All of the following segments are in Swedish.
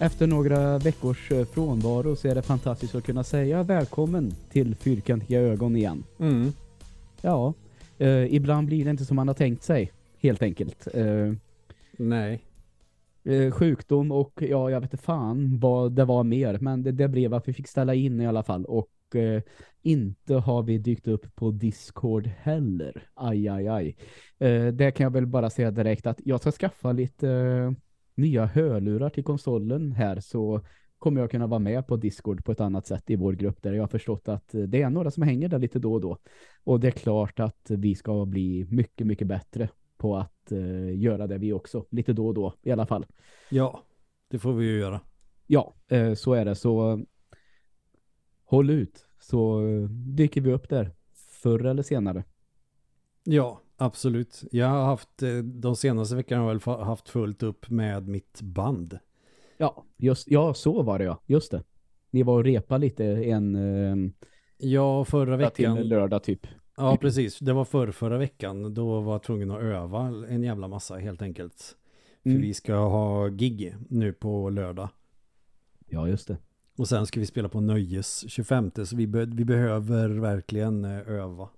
Efter några veckors eh, frånvaro så är det fantastiskt att kunna säga välkommen till Fyrkantiga ögon igen. Mm. Ja, eh, ibland blir det inte som man har tänkt sig, helt enkelt. Eh, Nej. eh, sjukdom och ja, jag vet inte fan vad det var mer. Men det, det blev att vi fick ställa in i alla fall. Och eh, inte har vi dykt upp på Discord heller. Aj, aj, aj. Eh, det kan jag väl bara säga direkt att jag ska skaffa lite nya hörlurar till konsolen här så kommer jag kunna vara med på Discord på ett annat sätt i vår grupp där jag har förstått att eh, det är några som hänger där lite då och då. Och det är klart att vi ska bli mycket, mycket bättre på att eh, göra det vi också, lite då och då i alla fall. Ja, det får vi ju göra. Ja, eh, så är det. Så håll ut så eh, dyker vi upp där förr eller senare. Ja, absolut. Jag har haft, eh, de senaste veckorna har jag väl haft fullt upp med mitt band. Ja, just, ja så var det ja. Just det. Ni var och repa lite en eh, Ja, förra veckan. veckan. lördag typ. Ja, precis. Det var förra, förra veckan. Då var jag tvungen att öva en jävla massa helt enkelt. För Mm. vi ska ha gig nu på lördag. Ja, just det. Och sen ska vi spela på Nöjes 25. Så vi, be vi behöver verkligen eh, öva.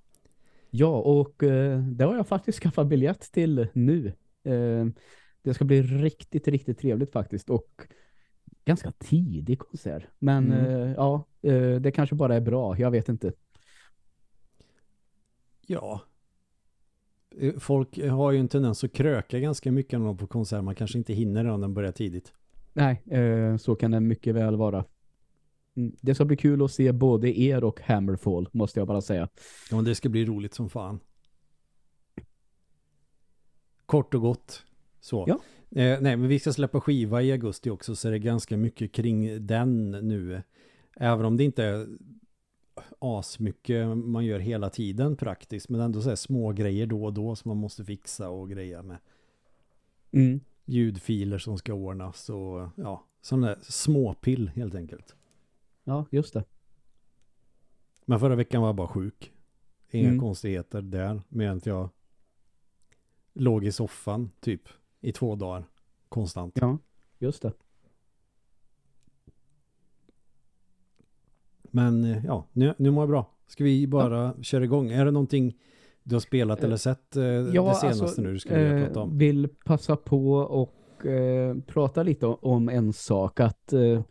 Ja, och eh, det har jag faktiskt skaffat biljett till nu. Eh, det ska bli riktigt, riktigt trevligt faktiskt. Och ganska tidig konsert. Men Mm. eh, ja, eh, det kanske bara är bra. Jag vet inte. Ja. Eh, Folk har ju en tendens att kröka ganska mycket när de på konsert. Man kanske inte hinner när den börjar tidigt. Nej, eh, så kan det mycket väl vara. Mm, Det ska bli kul att se både er och Hammerfall, måste jag bara säga. Ja, men det ska bli roligt som fan. Kort och gott. Så. Ja. Eh, nej, men vi ska släppa skiva i augusti också så är det ganska mycket kring den nu. Även om det inte är asmycket man gör hela tiden praktiskt. Men ändå så här små grejer då och då som man måste fixa och greja med. Mm. Ljudfiler som ska ordnas och ja, sådana där småpill helt enkelt. Ja, just det. Men förra veckan var jag bara sjuk. Inga Mm. konstigheter där. Medan jag låg i soffan typ i två dagar. Konstant. Ja, just det. Men eh, ja, nu, nu mår jag bra. Ska vi bara köra igång? Är det någonting du har spelat Eh, eller sett eh, Ja, det senaste alltså, nu du skulle vilja eh, prata om? vill passa på och eh, prata lite om en sak. Att eh,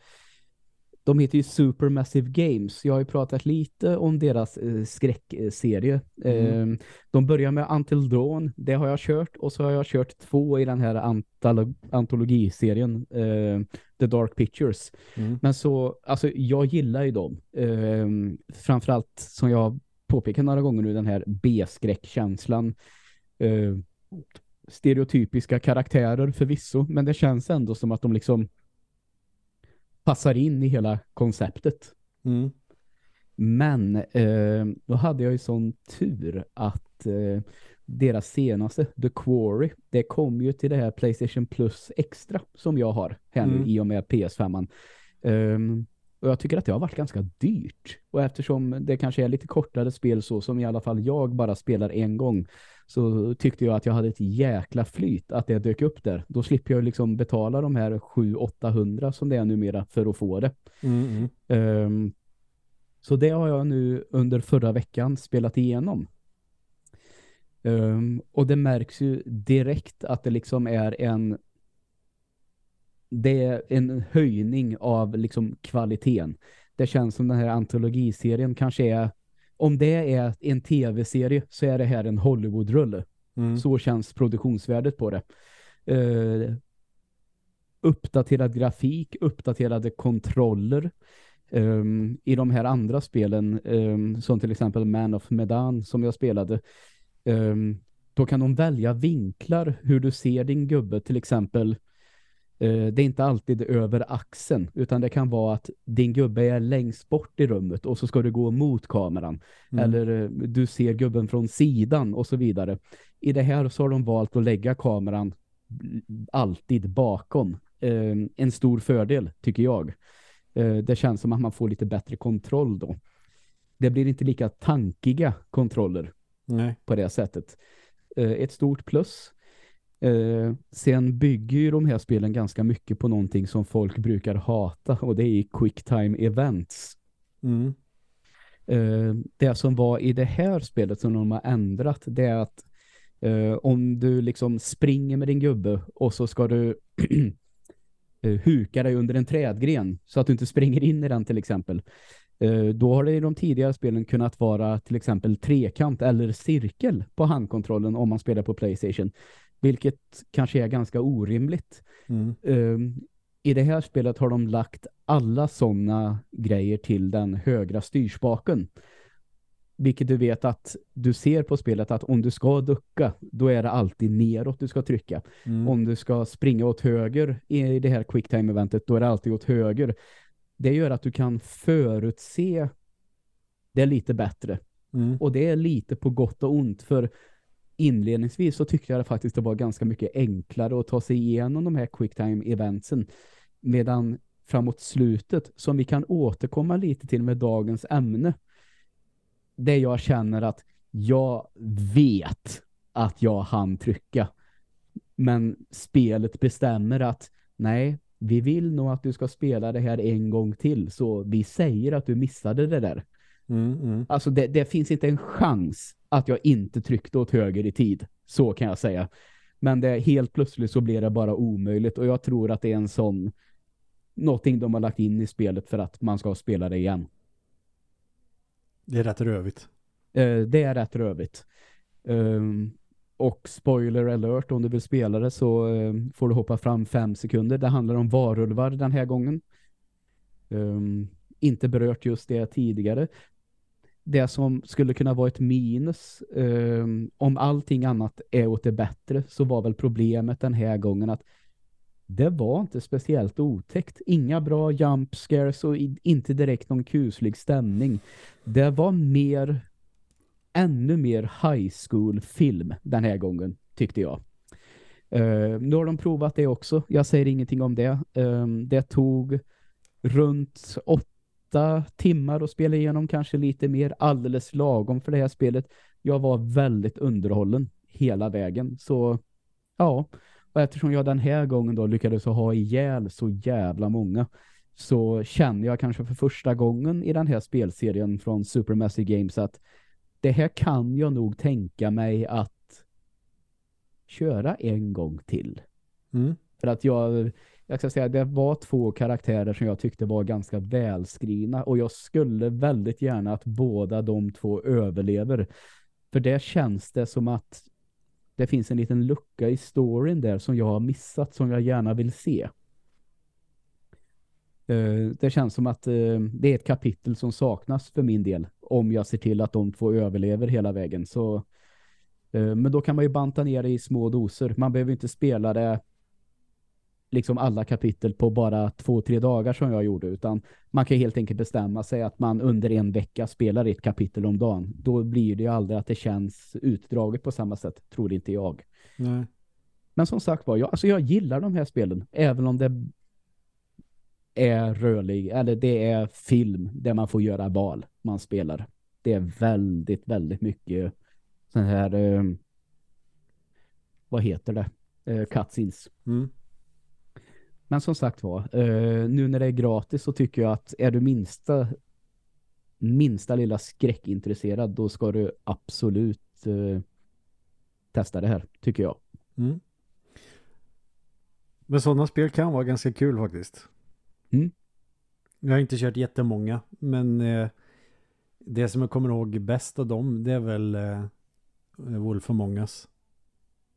de heter ju Supermassive Games. Jag har ju pratat lite om deras eh, skräckserie. Mm. Eh, de börjar med Until Dawn. Det har jag kört. Och så har jag kört två i den här antolo antologiserien. Eh, The Dark Pictures. Mm. Men så, alltså jag gillar ju dem. Eh, framförallt som jag påpekat några gånger nu, den här B-skräckkänslan. Eh, stereotypiska karaktärer förvisso, men det känns ändå som att de liksom passar in i hela konceptet. Mm. Men eh, då hade jag ju sån tur att eh, deras senaste, The Quarry, det kom ju till det här Playstation Plus Extra som jag har här nu Mm. i och med PS5. Um, och jag tycker att det har varit ganska dyrt. Och eftersom det kanske är lite kortare spel så som i alla fall jag bara spelar en gång så tyckte jag att jag hade ett jäkla flyt att det dök upp där. Då slipper jag liksom betala de här 700-800 som det är numera för att få det. Mm. Mm. Ehm, så det har jag nu under förra veckan spelat igenom. Ehm, och det märks ju direkt att det liksom är en det är en höjning av liksom kvaliteten. Det känns som den här antologiserien kanske är om det är en tv-serie så är det här en Hollywood-rulle. Mm. Så känns produktionsvärdet på det. Eh, uppdaterad grafik, uppdaterade kontroller. Um, I de här andra spelen, um, som till exempel Man of Medan som jag spelade, um, då kan de välja vinklar hur du ser din gubbe till exempel. Eh, det är inte alltid över axeln utan det kan vara att din gubbe är längst bort i rummet och så ska du gå mot kameran. Mm. Eller eh, du ser gubben från sidan och så vidare. I det här så har de valt att lägga kameran alltid bakom. Eh, en stor fördel tycker jag. Det känns som att man får lite bättre kontroll då. Det blir inte lika tankiga kontroller Nej. på det sättet. Ett stort plus. Eh, sen bygger ju de här spelen ganska mycket på någonting som folk brukar hata och det är quicktime events. Mm. Eh, det som var i det här spelet som de har ändrat det är att eh, om du liksom springer med din gubbe och så ska du eh, huka dig under en trädgren så att du inte springer in i den till exempel. Eh, då har det i de tidigare spelen kunnat vara till exempel trekant eller cirkel på handkontrollen om man spelar på Playstation. Vilket kanske är ganska orimligt. Mm. Um, I det här spelet har de lagt alla sådana grejer till den högra styrspaken. Vilket du vet att du ser på spelet att om du ska ducka, då är det alltid neråt du ska trycka. Mm. Om du ska springa åt höger i det här quicktime-eventet, då är det alltid åt höger. Det gör att du kan förutse det lite bättre. Mm. Och det är lite på gott och ont för inledningsvis så tyckte jag det faktiskt det var ganska mycket enklare att ta sig igenom de här quicktime-eventsen. Medan framåt slutet, som vi kan återkomma lite till med dagens ämne, det jag känner att jag vet att jag hann trycka. Men spelet bestämmer att nej, vi vill nog att du ska spela det här en gång till. Så vi säger att du missade det där. Mm. Mm. Alltså det, det finns inte en chans att jag inte tryckte åt höger i tid. Så kan jag säga. Men det helt plötsligt så blir det bara omöjligt. Och jag tror att det är en sån någonting de har lagt in i spelet för att man ska spela det igen. Det är rätt rövigt. Eh, det är rätt rövigt. Um, och spoiler alert, om du vill spela det så um, får du hoppa fram fem sekunder. Det handlar om varulvar den här gången. Um, inte berört just det tidigare. Det som skulle kunna vara ett minus um, om allting annat är åt det bättre så var väl problemet den här gången att det var inte speciellt otäckt. Inga bra jump scares och inte direkt någon kuslig stämning. Det var mer ännu mer high school film den här gången, tyckte jag. Uh, nu har de provat det också. Jag säger ingenting om det. Um, det tog runt åtta timmar att spela igenom, kanske lite mer, alldeles lagom för det här spelet. Jag var väldigt underhållen hela vägen. Så ja, och eftersom jag den här gången då lyckades ha ihjäl så jävla många så känner jag kanske för första gången i den här spelserien från Supermassive Games att det här kan jag nog tänka mig att köra en gång till. Mm. För att jag, jag ska säga, det var två karaktärer som jag tyckte var ganska välskrivna och jag skulle väldigt gärna att båda de två överlever. För det känns det som att det finns en liten lucka i storyn där som jag har missat som jag gärna vill se. Uh, det känns som att uh, det är ett kapitel som saknas för min del om jag ser till att de två överlever hela vägen. Så, uh, men då kan man ju banta ner det i små doser. Man behöver inte spela det liksom alla kapitel på bara två, tre dagar som jag gjorde utan man kan helt enkelt bestämma sig att man under en vecka spelar ett kapitel om dagen. Då blir det ju aldrig att det känns utdraget på samma sätt, tror inte jag. Nej. Men som sagt var, jag, alltså jag gillar de här spelen, även om det är rörlig, eller det är film där man får göra val man spelar. Det är väldigt, väldigt mycket sån här eh, vad heter det? Eh, cutscenes. Mm. Men som sagt var, eh, nu när det är gratis så tycker jag att är du minsta minsta lilla skräckintresserad då ska du absolut eh, testa det här, tycker jag. Mm. Men sådana spel kan vara ganska kul faktiskt. Mm. Jag har inte kört jättemånga, men eh, det som jag kommer ihåg bäst av dem, det är väl eh, Wolf Among Us.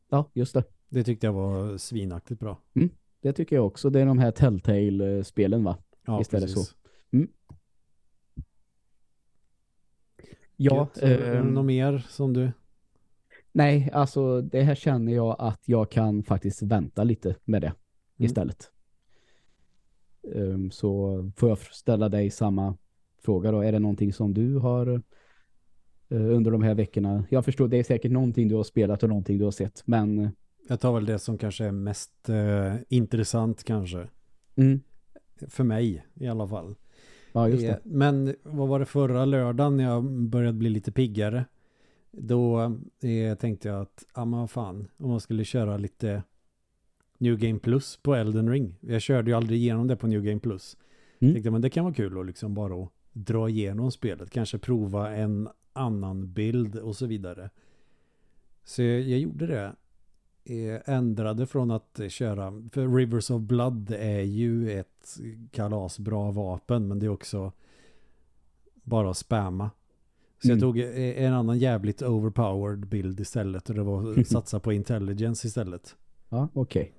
Ja, just det. Det tyckte jag var svinaktigt bra. Det tycker jag också. Det är de här Telltale-spelen va? Ja, det precis. så. Ja, Gött. eh, något mer som du... nej, alltså det här känner jag att jag kan faktiskt vänta lite med det Mm. istället. Ehm, så får jag ställa dig samma fråga då. Är det någonting som du har eh, under de här veckorna? Jag förstår, det är säkert någonting du har spelat och någonting du har sett, men Jag tar väl det som kanske är mest eh, intressant kanske. mm, För mig i alla fall. ja just Eh, det. Men vad var det förra lördagen när jag började bli lite piggare? Då eh, tänkte jag att, ja men vad fan, om man skulle köra lite New Game Plus på Elden Ring. Jag körde ju aldrig igenom det på New Game Plus. Mm. Tänkte men det kan vara kul att liksom bara dra igenom spelet. Kanske prova en annan bild och så vidare. Så jag, jag gjorde det. Ändrade från att köra, för Rivers of Blood är ju ett kalasbra vapen men det är också bara att spamma. Så jag Mm. tog eh, en annan jävligt overpowered bild istället och det var att satsa på intelligence istället. Ja, okej.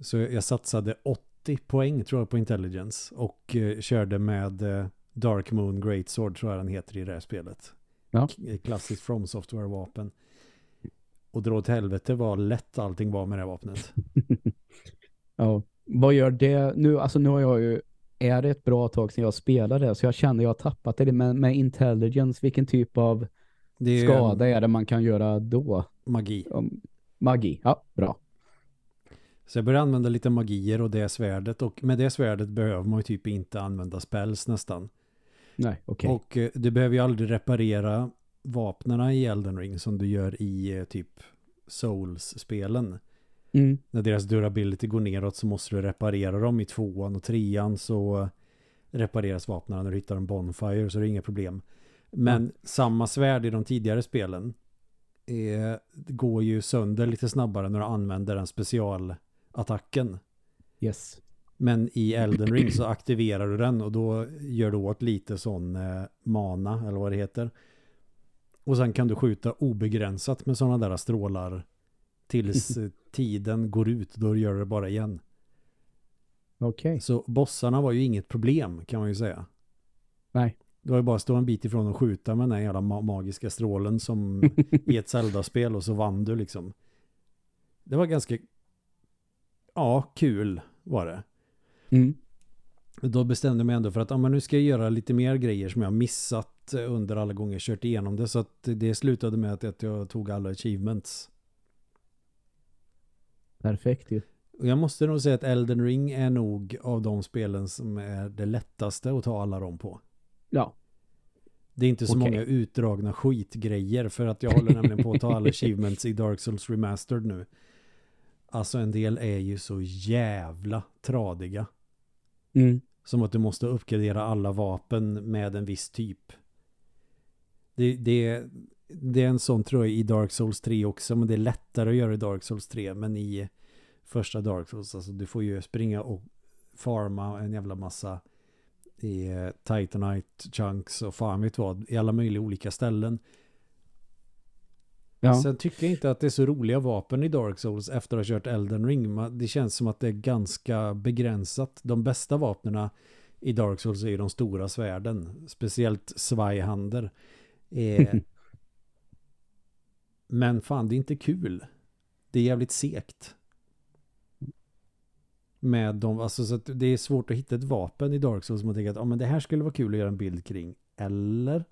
Så jag satsade 80 poäng tror jag på intelligence och eh, körde med eh, Dark Moon Great Sword tror jag den heter i det här spelet. Ja. Klassiskt From Software-vapen. Och dra åt helvete vad lätt allting var med det här vapnet. Ja. Vad gör det nu? Alltså nu har jag ju är det ett bra tag sedan jag spelade så jag känner jag har tappat det med, med intelligence. Vilken typ av är skada är det man kan göra då? magi. Magi. Ja, bra. Så jag började använda lite magier och det svärdet och med det svärdet behöver man ju typ inte använda spells nästan. Nej, okej. Och eh, du behöver ju aldrig reparera vapnena i Elden Ring som du gör i eh, typ Souls-spelen. Mm. När deras durability går neråt så måste du reparera dem i tvåan och trean så repareras vapnen när du hittar en bonfire så det är inga problem. Men samma svärd i de tidigare spelen eh, går ju sönder lite snabbare när du använder den specialattacken. Yes. Men i Elden Ring så aktiverar du den och då gör du åt lite sån eh, mana eller vad det heter. Och sen kan du skjuta obegränsat med sådana där strålar tills tiden går ut. Då gör du det bara igen. Okej. Så bossarna var ju inget problem kan man ju säga. Nej. Det var ju bara att stå en bit ifrån och skjuta med den här jävla ma- magiska strålen som i ett Zelda-spel och så vann du liksom. Det var ganska ja, kul var det. Mm. Då bestämde jag mig ändå för att ja, men nu ska jag göra lite mer grejer som jag har missat under alla gånger jag kört igenom det. Så att det slutade med att- att jag tog alla achievements. Perfekt ju. Jag måste nog säga att Elden Ring är nog av de spelen som är det lättaste att ta alla dem på. Ja. Det är inte så Okej. många utdragna skitgrejer för att jag håller nämligen på att ta alla achievements i Dark Souls Remastered nu. Alltså en del är ju så jävla tradiga. Mm. Som att du måste uppgradera alla vapen med en viss typ. Det, det, det är en sån tror jag i Dark Souls 3 också. Men det är lättare att göra i Dark Souls 3. Men i första Dark Souls, alltså du får ju springa och farma en jävla massa i eh, Titanite chunks och fan vet vad. I alla möjliga olika ställen. Ja. Sen tycker jag inte att det är så roliga vapen i Dark Souls efter att ha kört Elden Ring. Det känns som att det är ganska begränsat. De bästa vapnena i Dark Souls är ju de stora svärden. Speciellt Zweihander. Eh, men fan, det är inte kul. Det är jävligt segt. Med dem, alltså så att det är svårt att hitta ett vapen i Dark Souls som man tänker att ah, men det här skulle vara kul att göra en bild kring. Eller?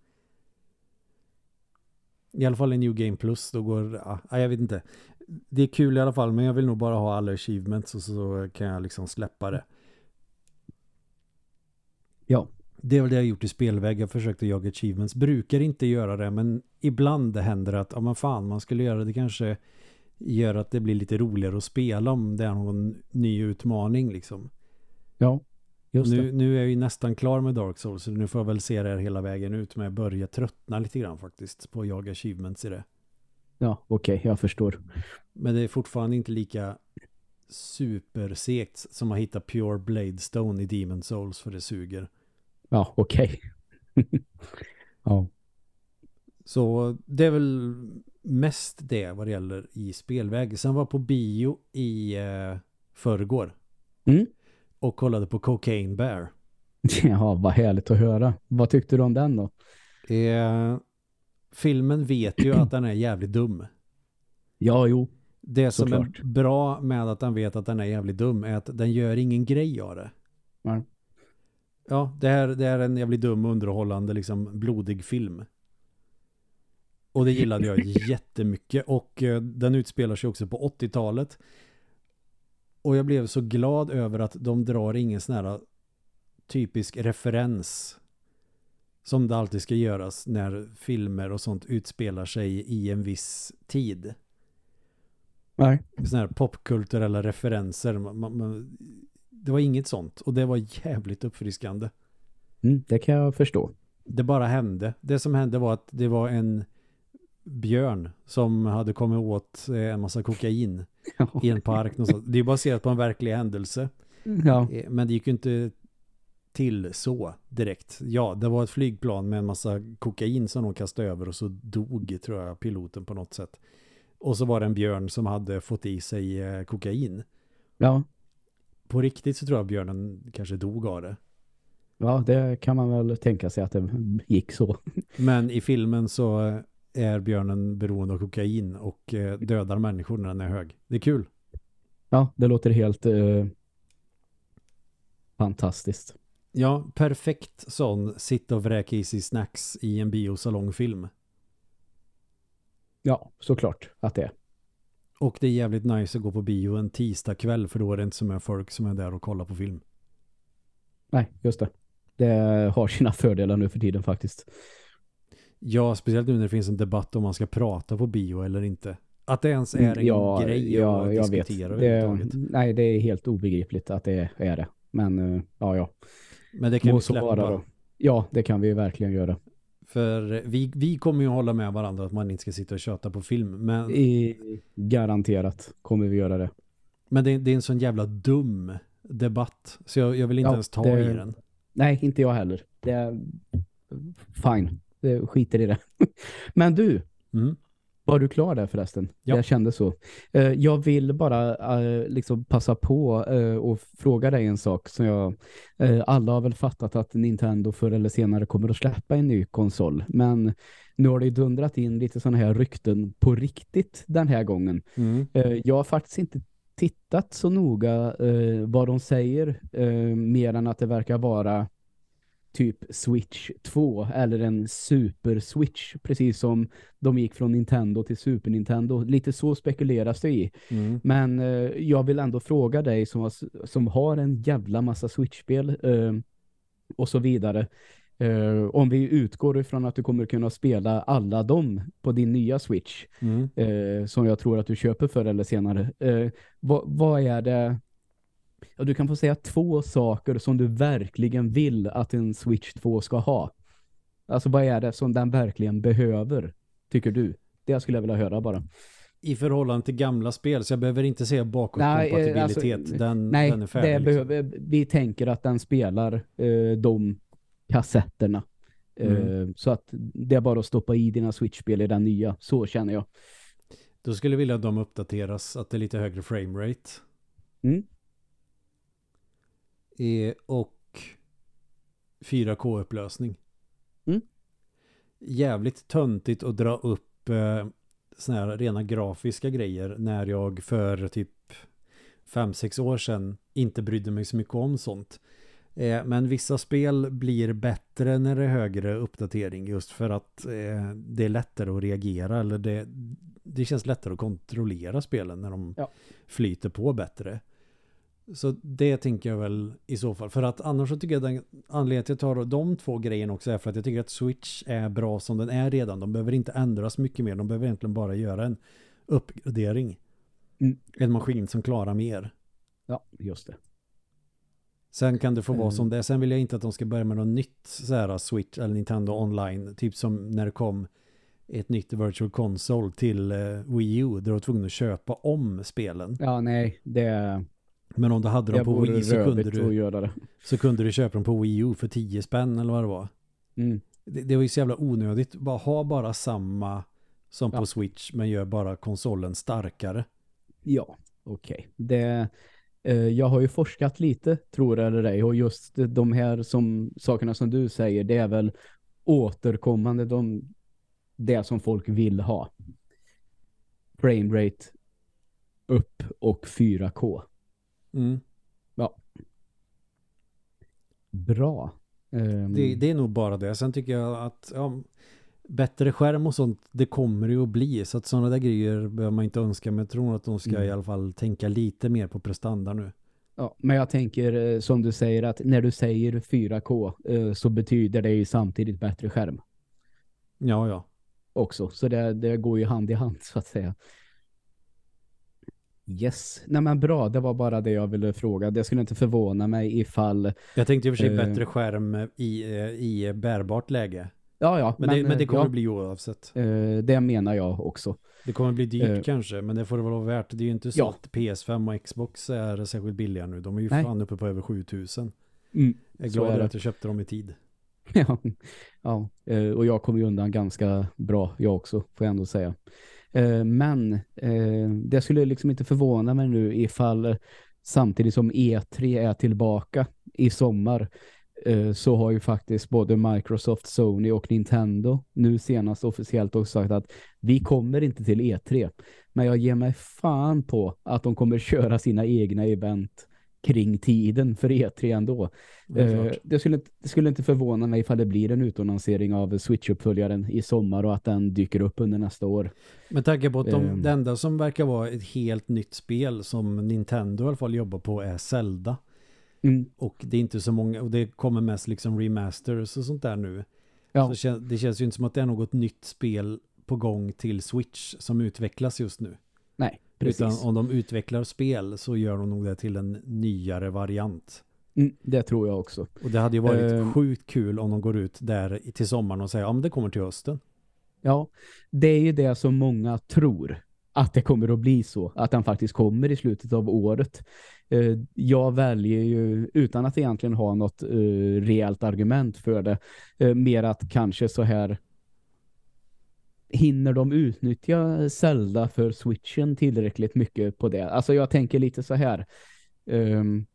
I alla fall i New Game Plus, då går, ja, jag vet inte. Det är kul i alla fall, men jag vill nog bara ha alla achievements och så kan jag liksom släppa det. Ja. Det är väl det jag gjort i spelväg. Jag har försökt att jaga achievements. Brukar inte göra det, men ibland det händer att, ja men fan, man skulle göra det kanske gör att det blir lite roligare att spela om det är någon ny utmaning liksom. Ja. Just Nu, det. nu är jag ju nästan klar med Dark Souls, så nu får jag väl se det här hela vägen ut, men jag börjar tröttna lite grann faktiskt på att jaga achievements i det. Ja, okej. jag förstår. Men det är fortfarande inte lika supersegt som att hitta Pure Blade Stone i Demon Souls för det suger. Ja, okej. ja. Så det är väl mest det vad det gäller i spelväg. Sen var på bio i eh, förrgår Mm. Och kollade på Cocaine Bear. Ja, vad härligt att höra. Vad tyckte du om den då? Eh, filmen vet ju att den är jävligt dum. Ja, jo. Det som Såklart. är bra med att den vet att den är jävligt dum är att den gör ingen grej av det. Nej. Ja, det här det är en jävligt dum underhållande liksom blodig film. Och det gillade jag jättemycket och eh, den utspelar sig också på 80-talet. Och jag blev så glad över att de drar ingen sån här typisk referens Som det alltid ska göras när filmer och sånt utspelar sig i en viss tid. Nej. Sådana här popkulturella referenser. Man, man, man, det var inget sånt. Och det var jävligt uppfriskande. Mm, det kan jag förstå. Det bara hände. Det som hände var att det var en björn som hade kommit åt eh, en massa kokain i en park. Någonstans. Det är baserat på en verklig händelse. Ja. Eh, Men det gick ju inte till så direkt. Ja, det var ett flygplan med en massa kokain som de kastade över och så dog, tror jag, piloten på något sätt. Och så var det en björn som hade fått i sig eh, kokain. Ja. På riktigt så tror jag björnen kanske dog av det. ja, det kan man väl tänka sig att det gick så. Men i filmen så är björnen beroende av kokain och eh, dödar människor när den är hög. Det är kul. Ja, det låter helt eh, fantastiskt. Ja, perfekt sån sitta och vräka i sig snacks i en biosalongfilm. Ja, såklart att det är. Och det är jävligt nice att gå på bio en tisdag kväll för då är det inte så många folk som är där och kollar på film. Nej, just det. Det har sina fördelar nu för tiden faktiskt. Ja, speciellt nu när det finns en debatt om man ska prata på bio eller inte. Att det ens är en ja, grej ja, att jag vet. diskutera Det, överhuvudtaget. nej, det är helt obegripligt att det är det. Men eh, ja, ja. Men det kan Må vi släppa. då. Ja, det kan vi verkligen göra. För vi, vi kommer ju hålla med varandra att man inte ska sitta och köta på film. Men, I, garanterat kommer vi göra det. men det, det är en sån jävla dum debatt. Så jag, jag vill inte Ja, ens ta det- i den. Nej, inte jag heller. Det är fine. Det skiter i det. Men du, Mm. var du klar där förresten? Ja. Jag kände så. Eh, Jag vill bara eh, liksom passa på eh, och fråga dig en sak som jag... eh, Alla har väl fattat att Nintendo förr eller senare kommer att släppa en ny konsol. Men nu har det ju dundrat in lite sådana här rykten på riktigt den här gången. Mm. Eh, Jag har faktiskt inte tittat så noga eh, vad de säger eh, mer än att det verkar vara typ Switch 2 eller en Super Switch precis som de gick från Nintendo till Super Nintendo. Lite så spekuleras det i. Mm. Men eh, jag vill ändå fråga dig som har, som har en jävla massa Switch-spel eh, och så vidare. Eh, om vi utgår ifrån att du kommer kunna spela alla dem på din nya Switch Mm. eh, som jag tror att du köper förr eller senare. Eh, vad, vad är det? Ja, du kan få säga två saker som du verkligen vill att en Switch 2 ska ha. Alltså vad är det som den verkligen behöver, tycker du? Det skulle jag vilja höra bara. I förhållande till gamla spel så jag behöver inte säga bakåtkompatibilitet. Nej, eh, alltså, den, Nej, den är färdig. det liksom. behöver, vi tänker att den spelar eh, de kassetterna. Eh, Mm. så att det är bara att stoppa i dina Switch-spel i den nya. Så känner jag. Då skulle jag vilja att de uppdateras att det är lite högre framerate. Mm. Eh, och 4K-upplösning. Mm. Jävligt töntigt att dra upp eh, såna här rena grafiska grejer när jag för typ 5-6 år sedan inte brydde mig så mycket om sånt. Eh, men vissa spel blir bättre när det är högre uppdatering just för att eh, det är lättare att reagera eller det, det känns lättare att kontrollera spelen när de Ja. flyter på bättre. Så det tänker jag väl i så fall. För att annars så tycker jag den anledningen till att jag tar de två grejerna också är för att jag tycker att Switch är bra som den är redan. De behöver inte ändras mycket mer. De behöver egentligen bara göra en uppgradering. Mm. En maskin som klarar mer. Ja, just det. Sen kan det få vara Mm. som det är. Sen vill jag inte att de ska börja med något nytt så här Switch eller Nintendo online. Typ som när det kom ett nytt Virtual Console till eh, Wii U. Där du var tvungen att köpa om spelen. Ja, nej, det, Men om du hade dem på Wii så kunde, du, så kunde du köpa dem på Wii U för 10 spänn eller vad det var. Mm. Det, det var ju så jävla onödigt. Bara ha bara samma som Ja. på Switch men gör bara konsolen starkare. Ja, okej. Det eh, Jag har ju forskat lite, tror det eller ej, och just de här som, sakerna som du säger, det är väl återkommande de, det som folk vill ha. Framerate upp och 4K. Mm. Bra. Ehm, Det, det är nog bara det. Sen tycker jag att ja, bättre skärm och sånt, det kommer ju att bli. Så att sådana där grejer behöver man inte önska. Men jag tror att de ska Mm. i alla fall tänka lite mer på prestanda nu. Ja, men jag tänker eh, som du säger att när du säger 4K eh, så betyder det ju samtidigt bättre skärm Ja, ja. också. Så det, det går ju hand i hand så att säga. Yes. Nej men bra, det var bara det jag ville fråga. Det skulle inte förvåna mig ifall... Jag tänkte i och för sig Eh. bättre skärm i, eh, i bärbart läge. Ja, ja. Men, det, men det kommer ja, bli oavsett. eh, det menar jag också. Det kommer bli dyrt Eh. kanske, men det får det vara värt. Det är ju inte så Ja. att PS5 och Xbox är särskilt billiga nu. De är ju Nej. fan uppe på över 7000. Mm. Jag är är glad det. att jag köpte dem i tid. ja, ja. eh, och jag kommer ju undan ganska bra, jag också, får jag ändå säga. Eh, men eh, det skulle liksom inte förvåna mig nu ifall eh, samtidigt som E3 är tillbaka i sommar eh, så har ju faktiskt både Microsoft, Sony och Nintendo nu senast officiellt också sagt att vi kommer inte till E3. Men jag ger mig fan på att de kommer köra sina egna event kring tiden för E3 ändå. Det Eh, det, skulle, inte- det skulle inte förvåna mig ifall det blir en utannonsering av Switch-uppföljaren i sommar och att den dyker upp under nästa år. Med tanke på att de, Ehm. det enda som verkar vara ett helt nytt spel som Nintendo i alla fall jobbar på är Zelda. Mm. Och det är inte så många, och det kommer mest liksom remasters och sånt där nu. Ja. Så det känns ju inte som att det är något nytt spel på gång till Switch som utvecklas just nu. Nej, precis. Utan om de utvecklar spel så gör de nog det till en nyare variant. Mm, det tror jag också. Och det hade ju varit Ehm. sjukt kul om de går ut där till sommaren och säger ja men det kommer till hösten. Ja, det är ju det som många tror att det kommer att bli så. Att den faktiskt kommer i slutet av året. Eh, Jag väljer ju, utan att egentligen ha något eh, rejält argument för det, eh, mer att kanske så här hinner de utnyttja Zelda för Switchen tillräckligt mycket på det? Alltså jag tänker lite så här. ehm,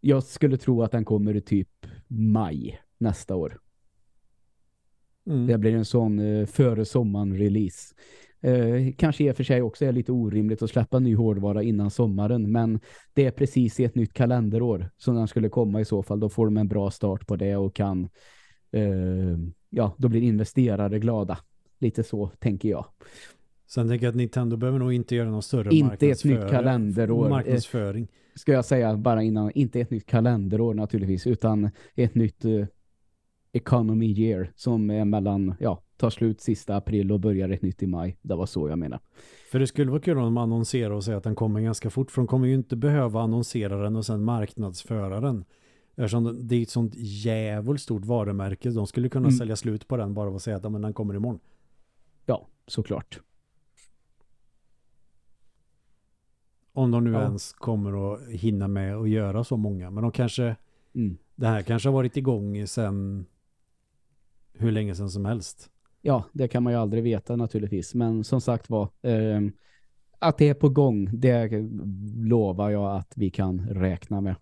jag skulle tro att den kommer i typ maj nästa år. Mm. Det blir en sån eh, före sommaren release. Eh, kanske i och för sig också är lite orimligt att släppa ny hårdvara innan sommaren men det är precis i ett nytt kalenderår som den skulle komma i så fall. Då får de en bra start på det och kan eh, ja, då blir investerare glada. Lite så tänker jag. Sen tänker jag att Nintendo behöver nog inte göra någon större Inte ett nytt kalenderår. marknadsföring. Ska jag säga bara innan, inte ett nytt kalenderår naturligtvis utan ett nytt eh, economy year som är mellan, ja, tar slut sista april och börjar ett nytt i maj. Det var så jag menar. För det skulle vara kul om de annonserar och säger att den kommer ganska fort. För de kommer ju inte behöva annonsera den och sen marknadsföra den. Eftersom det är ett sånt jävligt stort varumärke. De skulle kunna Mm. sälja slut på den bara och säga att ja, men den kommer imorgon. Såklart. Om de nu Ja. ens kommer att hinna med att göra så många. Men de kanske, Mm. det här kanske har varit igång sen hur länge sedan som helst. Ja, det kan man ju aldrig veta naturligtvis. Men som sagt var, eh, att det är på gång, det lovar jag att vi kan räkna med.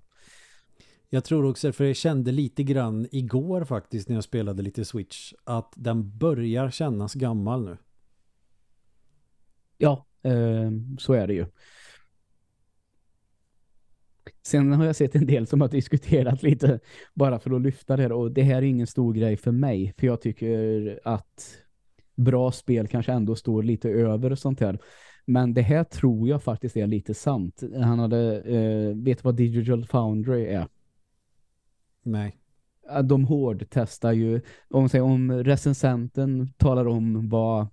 Jag tror också, för jag kände lite grann igår faktiskt när jag spelade lite Switch, att den börjar kännas gammal nu. Ja, eh, så är det ju. Sen har jag sett en del som har diskuterat lite bara för att lyfta det och det här är ingen stor grej för mig för jag tycker att bra spel kanske ändå står lite över och sånt här. Men det här tror jag faktiskt är lite sant. Han hade, eh, vet du vad Digital Foundry är? Nej. De hårdtestar ju, om, om recensenten talar om vad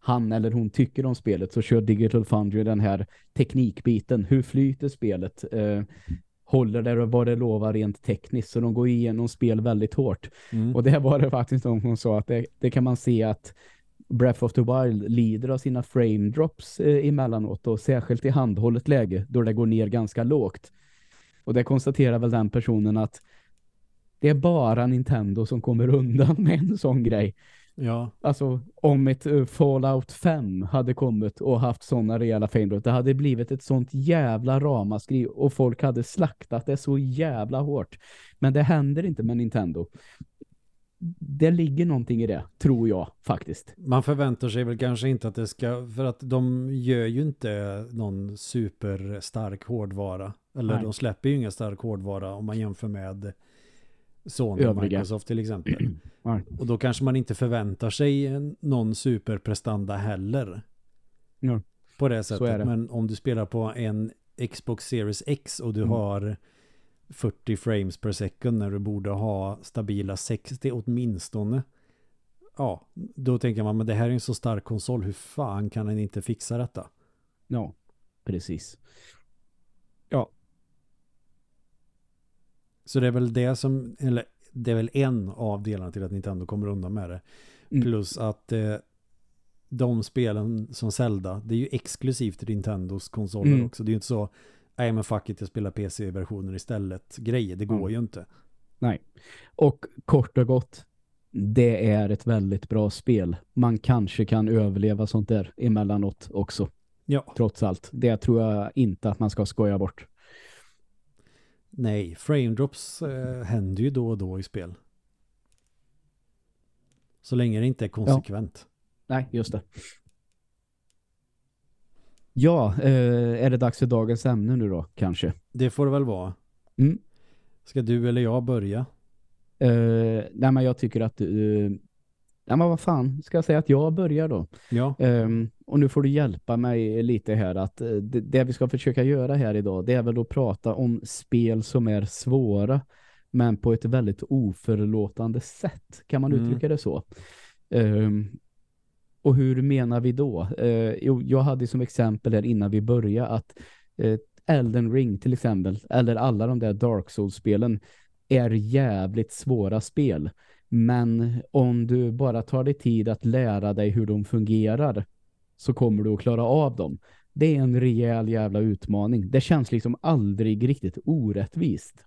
han eller hon tycker om spelet så kör Digital Foundry den här teknikbiten. Hur flyter spelet? Eh, håller det vad det lovar rent tekniskt? Så de går igenom spel väldigt hårt. Mm. Och det var det faktiskt som hon sa att det, det kan man se att Breath of the Wild lider av sina frame drops eh, emellanåt och särskilt i handhållet läge då det går ner ganska lågt. Och det konstaterar väl den personen att det är bara Nintendo som kommer undan med en sån grej. Ja, Alltså om ett eh, Fallout 5 hade kommit och haft sådana rejäla drops, det hade blivit ett sånt jävla ramaskri och folk hade slaktat det så jävla hårt. Men det händer inte med Nintendo. Det ligger någonting i det, tror jag faktiskt. man förväntar sig väl kanske inte att det ska, för att de gör ju inte någon superstark hårdvara. Eller Nej. de släpper ju inga stark hårdvara om man jämför med Sony och. Microsoft till exempel. Och då kanske man inte förväntar sig någon superprestanda heller. Ja. På det sättet. det. Men om du spelar på en Xbox Series X och du Mm. har 40 frames per second när du borde ha stabila 60 åtminstone. Ja, då tänker man, men det här är en så stark konsol, hur fan kan den inte fixa detta? Ja, precis. Så det är väl det som, eller det är väl en av delarna till att Nintendo kommer undan med det. Mm. Plus att eh, de spelen som Zelda, det är ju exklusivt till Nintendos konsoler Mm. också. Det är ju inte så, nej men fuck it, jag spelar PC-versioner istället. Grejer, det går Mm. ju inte. Nej. Och kort och gott, det är ett väldigt bra spel. Man kanske kan överleva sånt där emellanåt också, Ja, trots allt. Det tror jag inte att man ska skoja bort. Nej, frame drops eh, händer ju då och då i spel. Så länge det inte är konsekvent. Nej, just det. Ja, eh, är det dags för dagens ämne nu då, kanske? Det får det väl vara. Mm. Ska du eller jag börja? Eh, nej, men jag tycker att. Eh, nej, men vad fan, ska jag säga att jag börjar då? Ja, Ehm, och nu får du hjälpa mig lite här att eh, det, det vi ska försöka göra här idag det är väl att prata om spel som är svåra men på ett väldigt oförlåtande sätt. Kan man Mm. uttrycka det så? Ehm, och hur menar vi då? Jo, jag hade som exempel här innan vi började att eh, Elden Ring till exempel eller alla de där Dark Souls-spelen är jävligt svåra spel. Men om du bara tar dig tid att lära dig hur de fungerar så kommer du att klara av dem. Det är en rejäl jävla utmaning. Det känns liksom aldrig riktigt orättvist.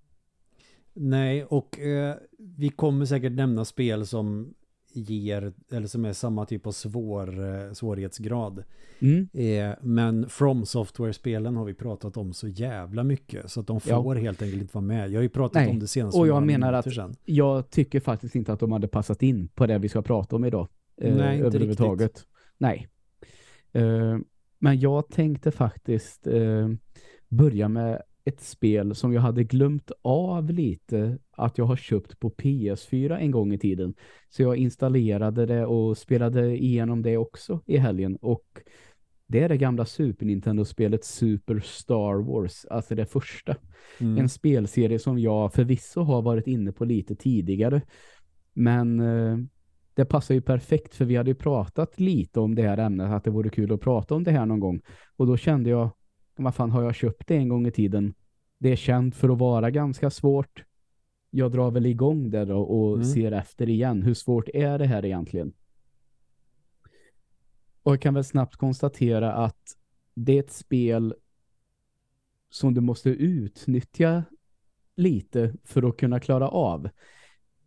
nej och eh, vi kommer säkert nämna spel som ger, eller som är samma typ av svår, eh, svårighetsgrad. Mm. Eh, men From Software-spelen har vi pratat om så jävla mycket så att de Ja. får helt enkelt inte vara med. Jag har ju pratat Nej, om det senast och jag menar att- sedan. Jag tycker faktiskt inte att de hade passat in på det vi ska prata om idag. eh, Nej, inte överhuvudtaget. Nej. Eh, men jag tänkte faktiskt eh, börja med ett spel som jag hade glömt av lite att jag har köpt på PS4 en gång i tiden. Så jag installerade det och spelade igenom det också i helgen och det är det gamla Super Nintendo-spelet Super Star Wars, alltså det första. Mm. En spelserie som jag förvisso har varit inne på lite tidigare. Men eh, det passar ju perfekt för vi hade ju pratat lite om det här ämnet, att det vore kul att prata om det här någon gång. Och då kände jag, vad fan har jag köpt det en gång i tiden? Det är känt för att vara ganska svårt. Jag drar väl igång det då och Mm. ser efter igen. Hur svårt är det här egentligen? Och jag kan väl snabbt konstatera att det är ett spel som du måste utnyttja lite för att kunna klara av.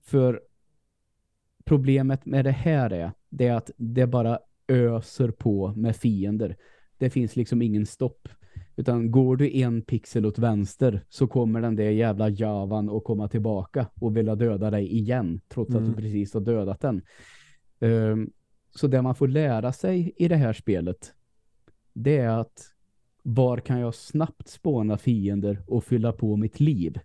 För problemet med det här är, det är att det bara öser på med fiender. Det finns liksom ingen stopp. Utan går du en pixel åt vänster så kommer den där jävla javan att komma tillbaka och vilja döda dig igen trots att Mm. du precis har dödat den. Ehm, så det man får lära sig i det här spelet det är att var kan jag snabbt spåna fiender och fylla på mitt liv?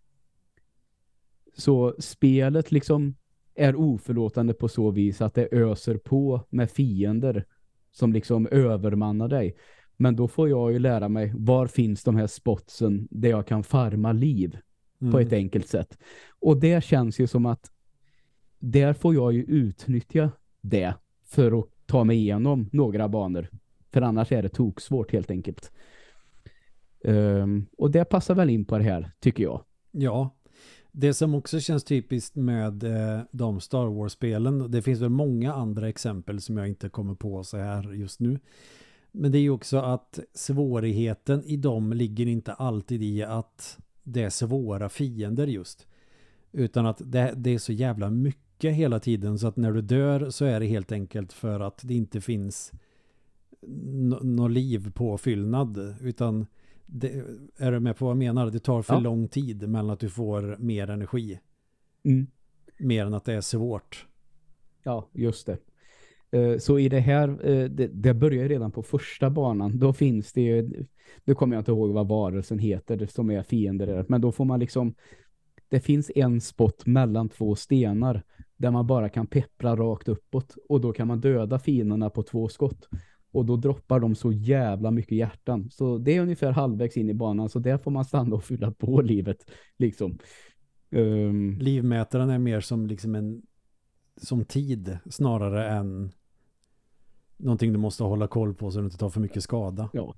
Så spelet liksom är oförlåtande på så vis att det öser på med fiender som liksom övermannar dig. Men då får jag ju lära mig var finns de här spotsen där jag kan farma liv Mm. på ett enkelt sätt. Och det känns ju som att där får jag ju utnyttja det för att ta mig igenom några banor. För annars är det toksvårt helt enkelt. Ehm, och det passar väl in på det här, tycker jag. Ja, det som också känns typiskt med eh, de Star Wars-spelen, det finns väl många andra exempel som jag inte kommer på så här just nu. Men det är ju också att svårigheten i dem ligger inte alltid i att det är svåra fiender just. Utan att det, det är så jävla mycket hela tiden så att när du dör så är det helt enkelt för att det inte finns något no liv på fyllnad utan det, är du med på vad jag menar? Det tar för Ja. lång tid mellan att du får mer energi. Mm. Mer än att det är svårt. Ja, just det. Eh, Så i det här, eh, det, det börjar redan på första banan. Då finns det ju, nu kommer jag inte ihåg vad varelsen heter som är fiender där. Men då får man liksom, det finns en spot mellan två stenar där man bara kan peppra rakt uppåt. Och då kan man döda fienderna på två skott. Och då droppar de så jävla mycket hjärtan. Så det är ungefär halvvägs in i banan. Så där får man stanna och fylla på livet. Liksom. Um, Livmätaren är mer som liksom en som tid snarare än någonting du måste hålla koll på så du inte tar för mycket skada. Ja.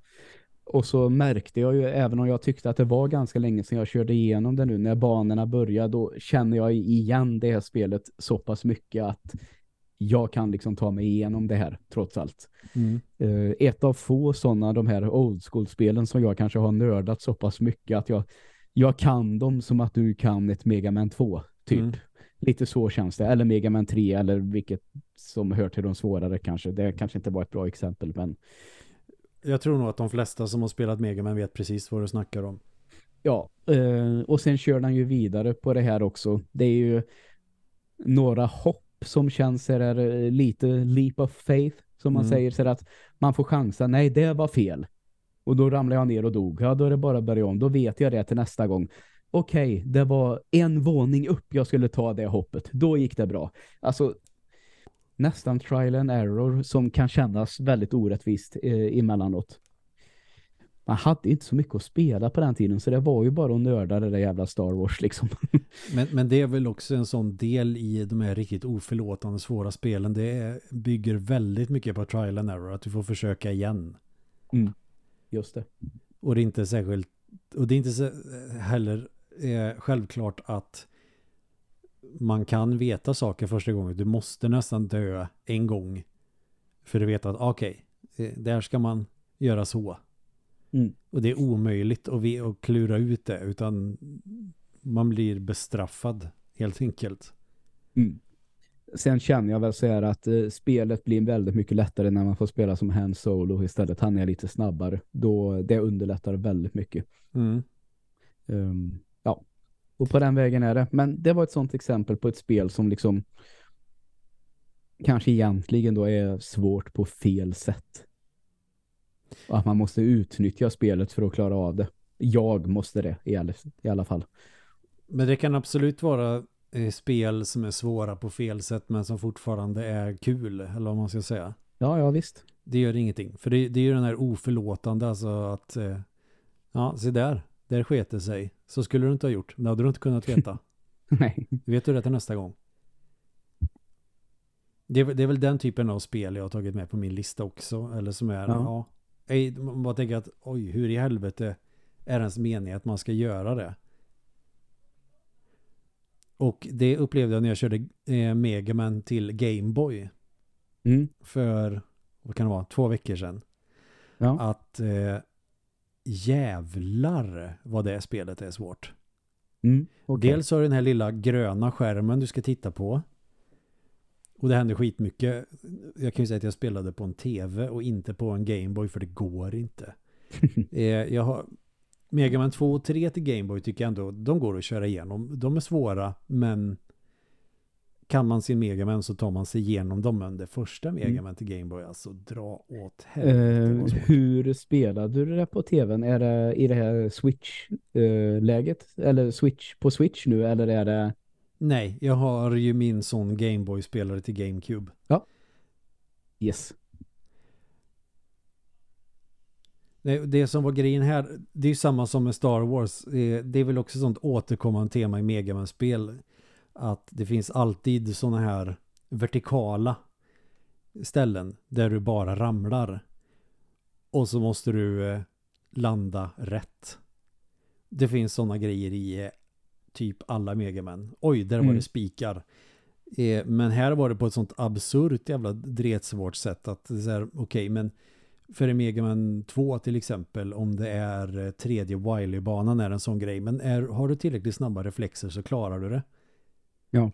Och så märkte jag ju, även om jag tyckte att det var ganska länge sedan jag körde igenom det nu, när banorna började, då känner jag igen det här spelet så pass mycket att jag kan liksom ta mig igenom det här, trots allt. Mm. Uh, ett av få sådana, de här old school-spelen som jag kanske har nördat så pass mycket att jag, jag kan dem som att du kan ett Mega Man 2, typ. Mm. Lite så känns det. Eller Mega Man 3, eller vilket som hör till de svårare kanske. Det kanske inte var ett bra exempel, men... Jag tror nog att de flesta som har spelat Mega Man vet precis vad du snackar om. Ja, uh, och sen kör den ju vidare på det här också. Det är ju några hopp som känns är eh, lite leap of faith som man mm. säger så att man får chansa. Nej, det var fel. Och då ramlade jag ner och dog. Ja, då är det bara att börja om. Då vet jag det till nästa gång. Okej, okay, det var en våning upp jag skulle ta det hoppet. Då gick det bra. Alltså, nästan trial and error som kan kännas väldigt orättvist eh, emellanåt man hade inte så mycket att spela på den tiden så det var ju bara att nörda det där jävla Star Wars liksom. Men, men det är väl också en sån del i de här riktigt oförlåtande svåra spelen. Det bygger väldigt mycket på trial and error. Att du får försöka igen. Mm. Just det. Och det är inte särskilt och det är inte heller eh, självklart att man kan veta saker första gången. Du måste nästan dö en gång för att veta att okej, okay, eh, där ska man göra så. Mm. Och det är omöjligt att, vi, att klura ut det utan man blir bestraffad helt enkelt. Mm. Sen känner jag väl så här att eh, spelet blir väldigt mycket lättare när man får spela som Han Solo istället. Han är lite snabbare. Då det underlättar väldigt mycket. Mm. Um, ja. Och på den vägen är det. Men det var ett sånt exempel på ett spel som liksom kanske egentligen då är svårt på fel sätt. Och att man måste utnyttja spelet för att klara av det. Jag måste det i alla, i alla fall. Men det kan absolut vara eh, spel som är svåra på fel sätt men som fortfarande är kul, eller vad man ska säga. Ja, ja visst. Det gör ingenting. För det, det är ju den här oförlåtande, alltså att eh, ja, se där, där sket sig. Så skulle du inte ha gjort. Det hade du inte kunnat veta. Nej. Vet du det till nästa gång? Det, det, är väl den typen av spel jag har tagit med på min lista också. Eller som är, ja, ja man bara tänker att oj, hur i helvete är ens mening att man ska göra det? Och det upplevde jag när jag körde eh, Megaman till Gameboy. Mm. För, vad kan det vara, två veckor sedan. Ja. Att eh, jävlar vad det spelet är svårt. Mm, okay. Dels har du den här lilla gröna skärmen du ska titta på. Och det händer skitmycket. Jag kan ju säga att jag spelade på en tv och inte på en Gameboy för det går inte. Eh, jag har Mega Man 2 och 3 till Gameboy tycker jag ändå de går att köra igenom. De är svåra men kan man sin Mega Man så tar man sig igenom dem. Men det första mm. Mega Man till Gameboy alltså dra åt helvete. Uh, hur spelade du det på tvn? Är det i det här Switch-läget? Uh, eller Switch på Switch nu eller är det Nej, jag har ju min sån Gameboy-spelare till GameCube. Ja. Yes. Det, det som var grejen här, det är ju samma som med Star Wars. Det är väl också sånt återkommande tema i Megaman-spel. Att det finns alltid såna här vertikala ställen där du bara ramlar. Och så måste du eh, landa rätt. Det finns såna grejer i eh, typ alla Megaman. Oj, där var mm. det spikar. Eh, men här var det på ett sånt absurt jävla dretsvårt sätt att det är så här, okej, okay, men för en Megaman 2 till exempel, om det är eh, tredje Wily-banan är en sån grej, men är, har du tillräckligt snabba reflexer så klarar du det. Ja.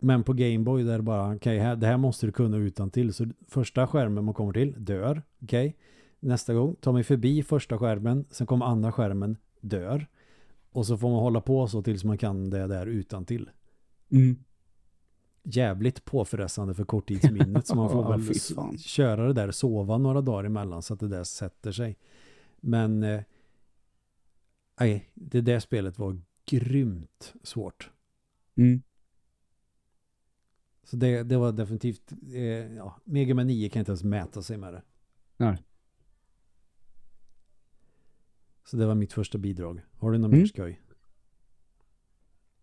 Men på Gameboy där bara, okej, okay, det här måste du kunna utan till. Så första skärmen man kommer till, dör. Okej. Okay. Nästa gång, ta mig förbi första skärmen, sen kommer andra skärmen, dör. Och så får man hålla på så tills man kan det där utan till. Mm. Jävligt påfrestande för korttidsminnet så man får väl köra det där sova några dagar emellan så att det där sätter sig. Men eh, nej, det där spelet var grymt svårt. Mm. Så det, det var definitivt eh, ja, Mega Man 9 kan inte ens mäta sig med det. Nej. Så det var mitt första bidrag. Har du något Mm. mer skoj?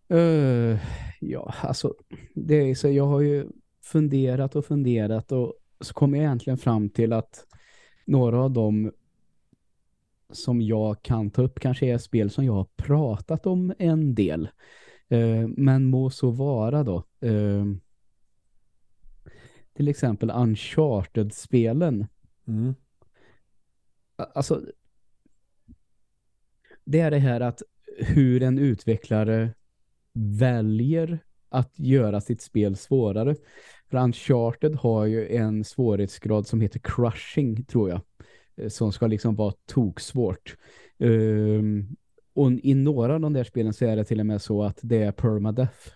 Eh, ja, alltså det är så jag har ju funderat och funderat och så kom jag egentligen fram till att några av dem som jag kan ta upp kanske är spel som jag har pratat om en del. Eh, men må så vara då. Eh, till exempel Uncharted-spelen. Mm. Alltså det är det här att hur en utvecklare väljer att göra sitt spel svårare. För Uncharted har ju en svårighetsgrad som heter crushing tror jag. eh, Som ska liksom vara toksvårt. Um, och i några av de där spelen så är det till och med så att det är permadeath.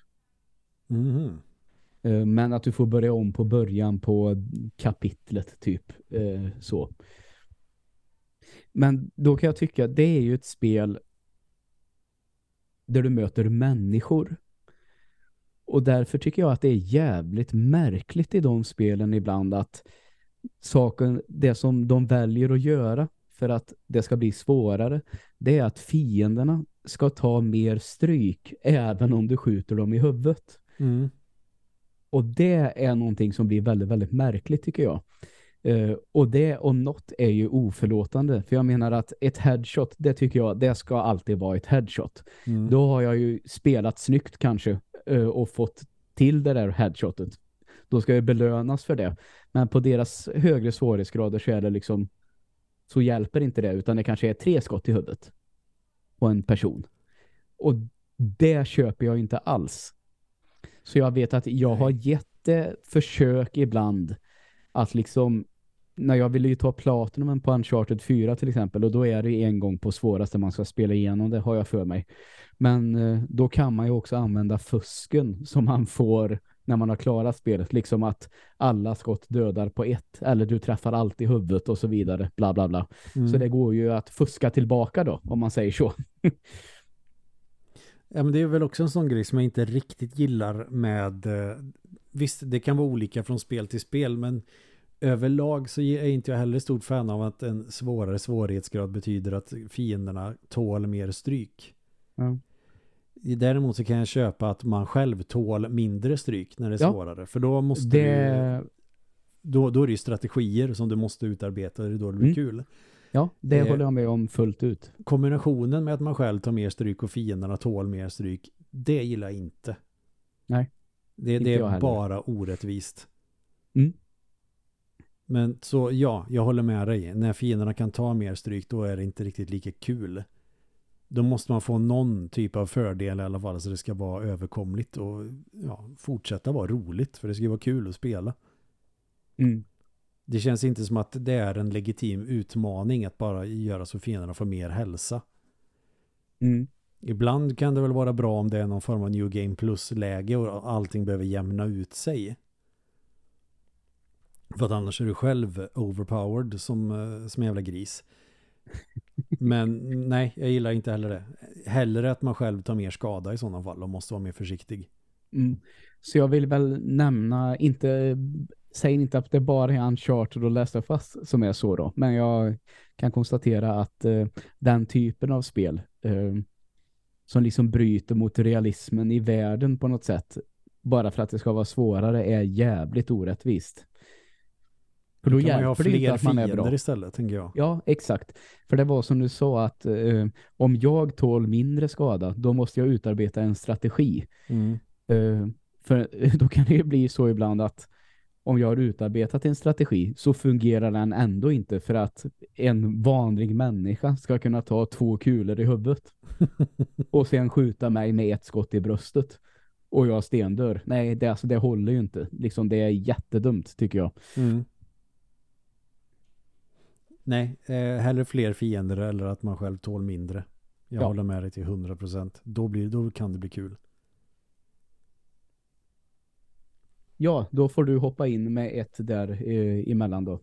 Eh, Men att du får börja om på början på kapitlet typ eh, så. Men då kan jag tycka att det är ju ett spel där du möter människor. Och därför tycker jag att det är jävligt märkligt i de spelen ibland att saken, det som de väljer att göra för att det ska bli svårare, det är att fienderna ska ta mer stryk även om du skjuter dem i huvudet. Mm. Och det är någonting som blir väldigt, väldigt märkligt tycker jag. Eh, och det om något är ju oförlåtande. För jag menar att ett headshot, det tycker jag, det ska alltid vara ett headshot. Mm. Då har jag ju spelat snyggt kanske eh, och fått till det där headshotet. Då ska jag belönas för det. Men på deras högre svårighetsgrader så är det liksom så hjälper inte det utan det kanske är tre skott i huvudet på en person. Och det köper jag inte alls. Så jag vet att jag har gett det försök ibland att liksom när jag ville ju ta platinumen på Uncharted 4 till exempel och då är det en gång på svåraste man ska spela igenom, det har jag för mig. Men eh, då kan man ju också använda fusken som man får när man har klarat spelet. Liksom att alla skott dödar på ett eller du träffar allt i huvudet och så vidare. Bla bla bla. Mm. Så det går ju att fuska tillbaka då om man säger så. Ja, men det är väl också en sån grej som jag inte riktigt gillar med... eh, Visst, det kan vara olika från spel till spel, men överlag så är inte jag heller stort fan av att en svårare svårighetsgrad betyder att fienderna tål mer stryk. Ja. Däremot så kan jag köpa att man själv tål mindre stryk när det är Ja. svårare. För då måste Det, du, då, då är det ju strategier som du måste utarbeta, det är då det blir Mm. kul. ja, det Eh, håller jag med om fullt ut. Kombinationen med att man själv tar mer stryk och fienderna tål mer stryk, det gillar jag inte. Nej, Det, det är bara orättvist. Mm. Men så ja, jag håller med dig. När fienderna kan ta mer stryk då är det inte riktigt lika kul. Då måste man få någon typ av fördel i alla fall så det ska vara överkomligt och ja, fortsätta vara roligt för det ska ju vara kul att spela. Mm. Det känns inte som att det är en legitim utmaning att bara göra så fienderna får mer hälsa. Mm. Ibland kan det väl vara bra om det är någon form av New Game Plus-läge och allting behöver jämna ut sig. För att annars är du själv overpowered som, eh, som en jävla gris. Men nej, jag gillar inte heller det. Hellre att man själv tar mer skada i sådana fall och måste vara mer försiktig. Mm. Så jag vill väl nämna, inte säg inte att det bara är Uncharted och Last of Us som är så då. Men jag kan konstatera att eh, den typen av spel eh, som liksom bryter mot realismen i världen på något sätt bara för att det ska vara svårare är jävligt orättvist. För då Då kan man ha fler att man är bra. istället, tänker jag. Ja, exakt. För det var som du sa att eh, om jag tål mindre skada, då måste jag utarbeta en strategi. Mm. Eh, för då kan det ju bli så ibland att om jag har utarbetat en strategi så fungerar den ändå inte för att en vanlig människa ska kunna ta två kulor i huvudet och sen skjuta mig med ett skott i bröstet och jag stendör. Nej, det, alltså, det håller ju inte. Liksom, det är jättedumt tycker jag. Mm. Nej, eh, hellre fler fiender eller att man själv tål mindre. Jag Ja. håller med dig till 100%. Då, blir, då kan det bli kul. Ja, då får du hoppa in med ett där eh, emellan då.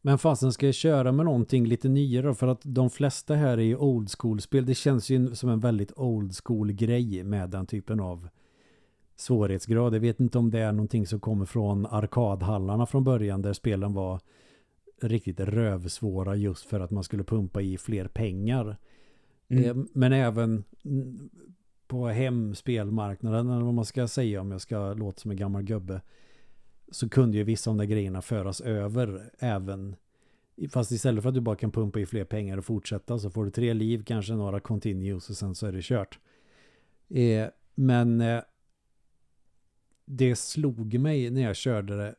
Men fasen ska jag köra med någonting lite nyare då? För att de flesta här är ju old school-spel. Det känns ju som en väldigt old school-grej med den typen av svårighetsgrad. Jag vet inte om det är någonting som kommer från arkadhallarna från början där spelen var riktigt rövsvåra just för att man skulle pumpa i fler pengar. Mm. Eh, Men även på hemspelmarknaden eller vad man ska säga om jag ska låta som en gammal gubbe så kunde ju vissa av de där grejerna föras över även fast istället för att du bara kan pumpa i fler pengar och fortsätta så får du tre liv, kanske några continues och sen så är det kört. Eh, men eh, det slog mig när jag körde det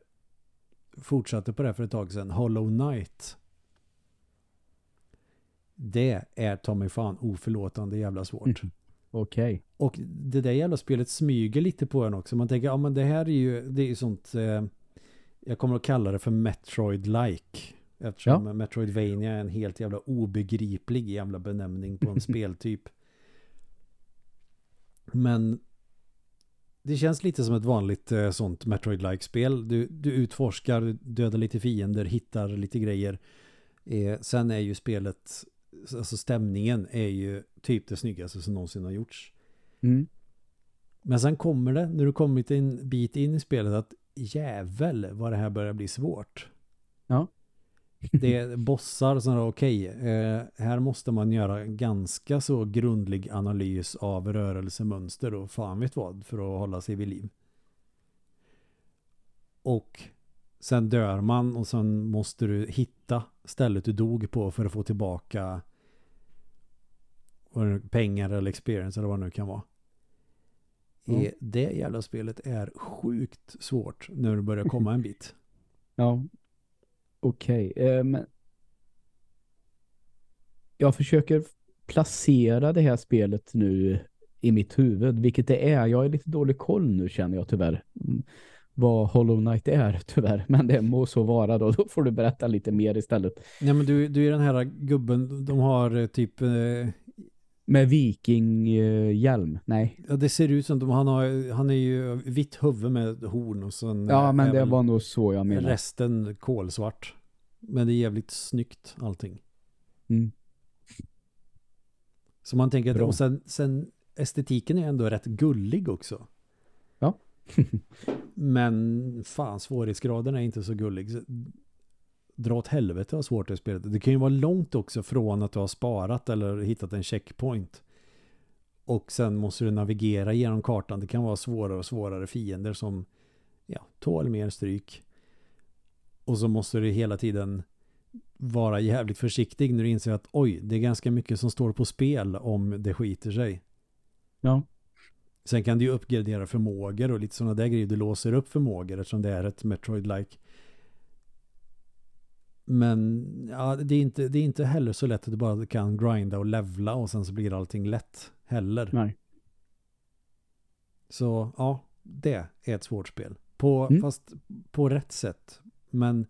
fortsatte på det för ett tag sedan Hollow Knight det är ta mig fan oförlåtande jävla svårt. Mm. Okej. Och det där jävla spelet smyger lite på en också. Man tänker, ja men det här är ju, det är ju sånt, eh, jag kommer att kalla det för Metroid-like. Eftersom Ja. Metroidvania är en helt jävla obegriplig jävla benämning på en speltyp. Men det känns lite som ett vanligt eh, sånt Metroid-like spel. Du, du utforskar, du dödar lite fiender, hittar lite grejer. Eh, sen är ju spelet, alltså stämningen är ju typ det snyggaste som någonsin har gjorts. Mm. Men sen kommer det, när du kommit en bit in i spelet, att jävel vad det här börjar bli svårt. Ja. Det är bossar som är okej, eh, här måste man göra ganska så grundlig analys av rörelsemönster och fan vet vad för att hålla sig vid liv. Och sen dör man och sen måste du hitta stället du dog på för att få tillbaka pengar eller experience eller vad det nu kan vara. Mm. Det jävla spelet är sjukt svårt när du börjar komma en bit. Ja. Okej. Okay, men jag försöker placera det här spelet nu i mitt huvud, vilket det är. Jag är lite dålig koll nu känner jag tyvärr. Mm, vad Hollow Knight är tyvärr. Men det må så vara då. Då får du berätta lite mer istället. Nej men du, du är den här gubben, de har eh, typ, eh, med vikinghjälm. Nej. ja det ser ut som, de, han, har, han är ju vitt huvud med horn och sen Ja, men det var nog så jag menar. resten kolsvart. Men det är jävligt snyggt allting. Mm. Så man tänker att, Bra. och sen, sen estetiken är ändå rätt gullig också. Ja. Men fan, svårighetsgraden är inte så gullig. Dra åt helvete vad svårt det är spelet. Det kan ju vara långt också från att du har sparat eller hittat en checkpoint. Och sen måste du navigera genom kartan. Det kan vara svårare och svårare fiender som ja, tål mer stryk. Och så måste du hela tiden vara jävligt försiktig när du inser att oj, det är ganska mycket som står på spel om det skiter sig. Ja. Sen kan du ju uppgradera förmågor och lite sådana där grejer. Du låser upp förmågor eftersom det är ett Metroid-like. Men ja, det, är inte, det är inte heller så lätt att du bara kan grinda och levla och sen så blir allting lätt heller. Nej. Så ja, det är ett svårt spel. På, Mm. Fast på rätt sätt. Men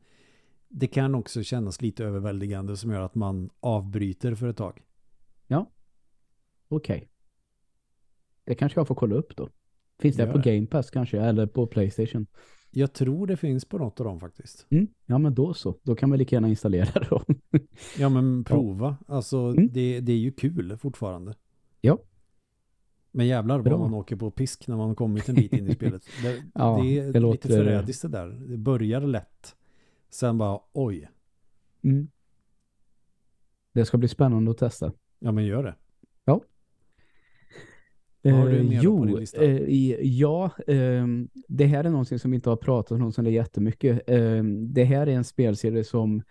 det kan också kännas lite överväldigande som gör att man avbryter för ett tag. Okej. Det kanske jag får kolla upp då. Finns det Gör på det. Game Pass kanske? Eller på Playstation? Jag tror det finns på något av dem faktiskt. Mm. Ja, men då så. Då kan man lika gärna installera då. Ja men prova. Alltså Mm. det, det är ju kul fortfarande. Ja. Men jävlar Bra. vad man åker på pisk när man kommit en bit in i spelet. Det, Ja, det är det lite låter- förrädiskt det där. Det börjar lätt. Sen bara oj. Mm. Det ska bli spännande att testa. Ja men gör det. Eh, Vad har du mer då jo, på din lista? eh, ja, ehm, det här är någonting som vi inte har pratat om så det är jättemycket. Ehm, det här är en spelserie som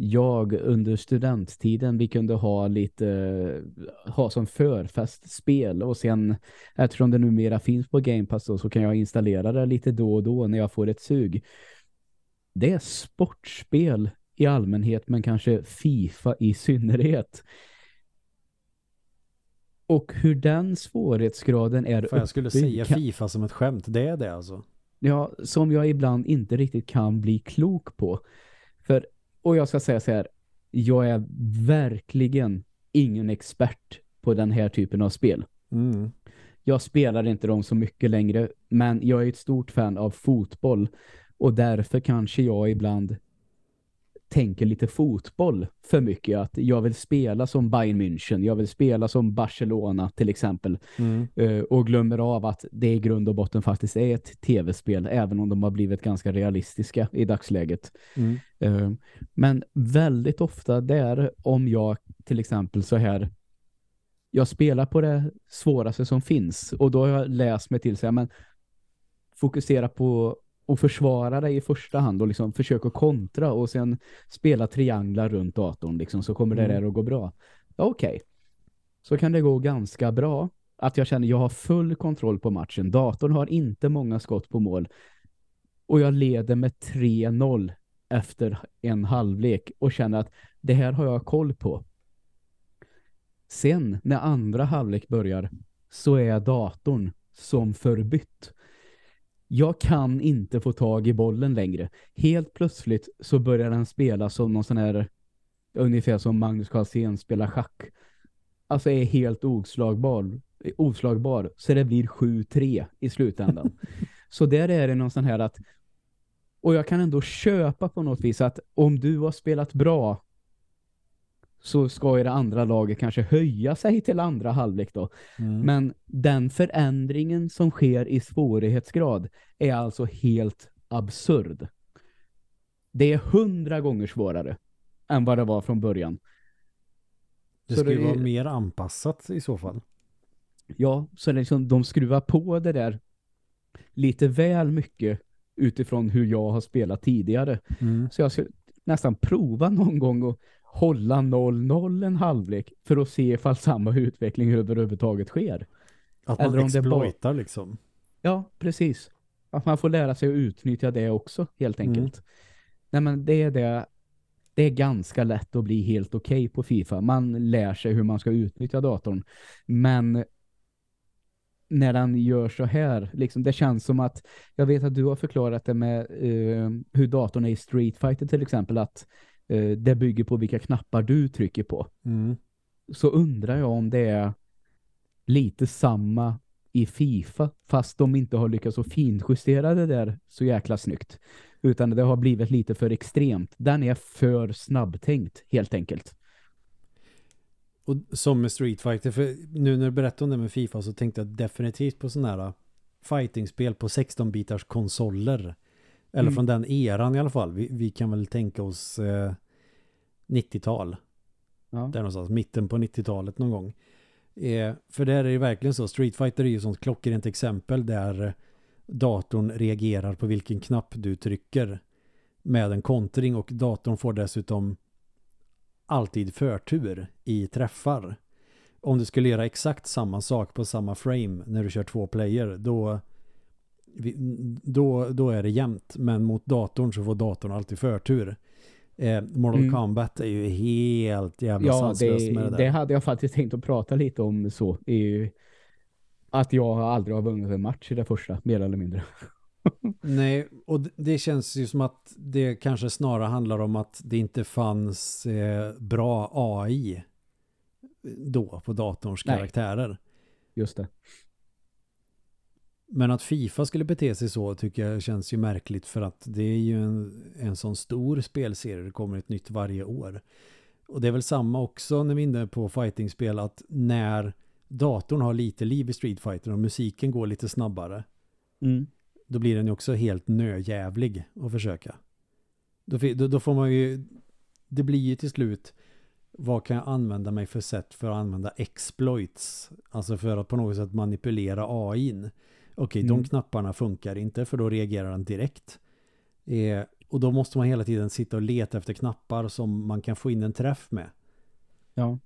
jag under studenttiden vi kunde ha lite ha som förfestspel och sen eftersom det numera finns på Game Pass då, så kan jag installera det lite då och då när jag får ett sug. Det är sportspel i allmänhet men kanske FIFA i synnerhet. Och hur den svårighetsgraden är För jag skulle säga FIFA som ett skämt. Det är det alltså. Ja, som jag ibland inte riktigt kan bli klok på. För, och jag ska säga så här, jag är verkligen ingen expert på den här typen av spel. Mm. Jag spelar inte dem så mycket längre, men jag är ett stort fan av fotboll och därför kanske jag ibland tänker lite fotboll för mycket. Att jag vill spela som Bayern München, jag vill spela som Barcelona till exempel. Mm. Eh, och glömmer av att det i grund och botten faktiskt är ett tv-spel, även om de har blivit ganska realistiska i dagsläget. Mm. Eh, men väldigt ofta där, om jag till exempel så här jag spelar på det svåraste som finns och då har jag läst mig till sig, men fokusera på att försvara dig i första hand och liksom försöka kontra och sen spela trianglar runt datorn liksom, så kommer Mm. det där att gå bra. Okej, så kan det gå ganska bra att jag känner jag har full kontroll på matchen. Datorn har inte många skott på mål och jag leder med 3-0 efter en halvlek och känner att det här har jag koll på. Sen när andra halvlek börjar så är datorn som förbytt. Jag kan inte få tag i bollen längre. Helt plötsligt så börjar den spela som någon sån här ungefär som Magnus Carlsen spelar schack. Alltså är helt oslagbar, oslagbar så det blir 7-3 i slutändan. så där är det någon sån här att och jag kan ändå köpa på något vis att om du har spelat bra så ska ju det andra laget kanske höja sig till andra halvlek då. Mm. Men den förändringen som sker i svårighetsgrad är alltså helt absurd. Det är hundra gånger svårare än vad det var från början. det ju det- vara mer anpassat i så fall. Ja, så liksom, de skruvar på det där lite väl mycket utifrån hur jag har spelat tidigare. Mm. Så jag ska nästan prova någon gång att hålla 0-0 en halvlek för att se ifall samma utveckling överhuvudtaget sker. Att man Eller om det bara- exploitar liksom. Ja, precis. Att man får lära sig att utnyttja det också, helt Mm. enkelt. Nej, men det är det. Det är ganska lätt att bli helt okej på FIFA. Man lär sig hur man ska utnyttja datorn. Men när den gör så här, liksom, det känns som att, jag vet att du har förklarat det med eh, hur datorn är i Street Fighter till exempel, att eh, det bygger på vilka knappar du trycker på Mm. så undrar jag om det är lite samma i FIFA fast de inte har lyckats att finjustera det där så jäkla snyggt. Utan det har blivit lite för extremt. Den är för snabbtänkt helt enkelt. Och som med Street Fighter, för nu när du berättade om det med FIFA så tänkte jag definitivt på sådana här fightingspel på 16-bitars konsoler. Eller Mm. från den eran i alla fall. Vi, vi kan väl tänka oss eh, 90-tal. Ja. Där någonstans, mitten på 90-talet någon gång. Eh, för där är det verkligen så, Street Fighter är ju sånt klockrent exempel där datorn reagerar på vilken knapp du trycker med en kontring och datorn får dessutom alltid förtur i träffar. Om du skulle göra exakt samma sak på samma frame när du kör två player, då, vi- då, då är det jämnt. Men mot datorn så får datorn alltid förtur. Eh, Mortal Mm. Kombat är ju helt jävla Ja, sanslöst med det det, där. det hade jag faktiskt tänkt att prata lite om så. I, att jag aldrig har vunnit en match i det första, mer eller mindre. Nej, och det känns ju som att det kanske snarare handlar om att det inte fanns eh, bra AI då på datorns Nej. karaktärer. Just det. Men att Fifa skulle bete sig så tycker jag känns ju märkligt för att det är ju en, en sån stor spelserie. Det kommer ett nytt varje år. Och det är väl samma också när vi är inne på fightingspel att när datorn har lite liv i Street Fighter och musiken går lite snabbare Mm. då blir den ju också helt nöjävlig att försöka. Då, då, då får man ju, det blir ju till slut, vad kan jag använda mig för sätt för att använda exploits? Alltså för att på något sätt manipulera AIn. Okej, de Mm. knapparna funkar inte för då reagerar den direkt. Eh, och då måste man hela tiden sitta och leta efter knappar som man kan få in en träff med. Ja.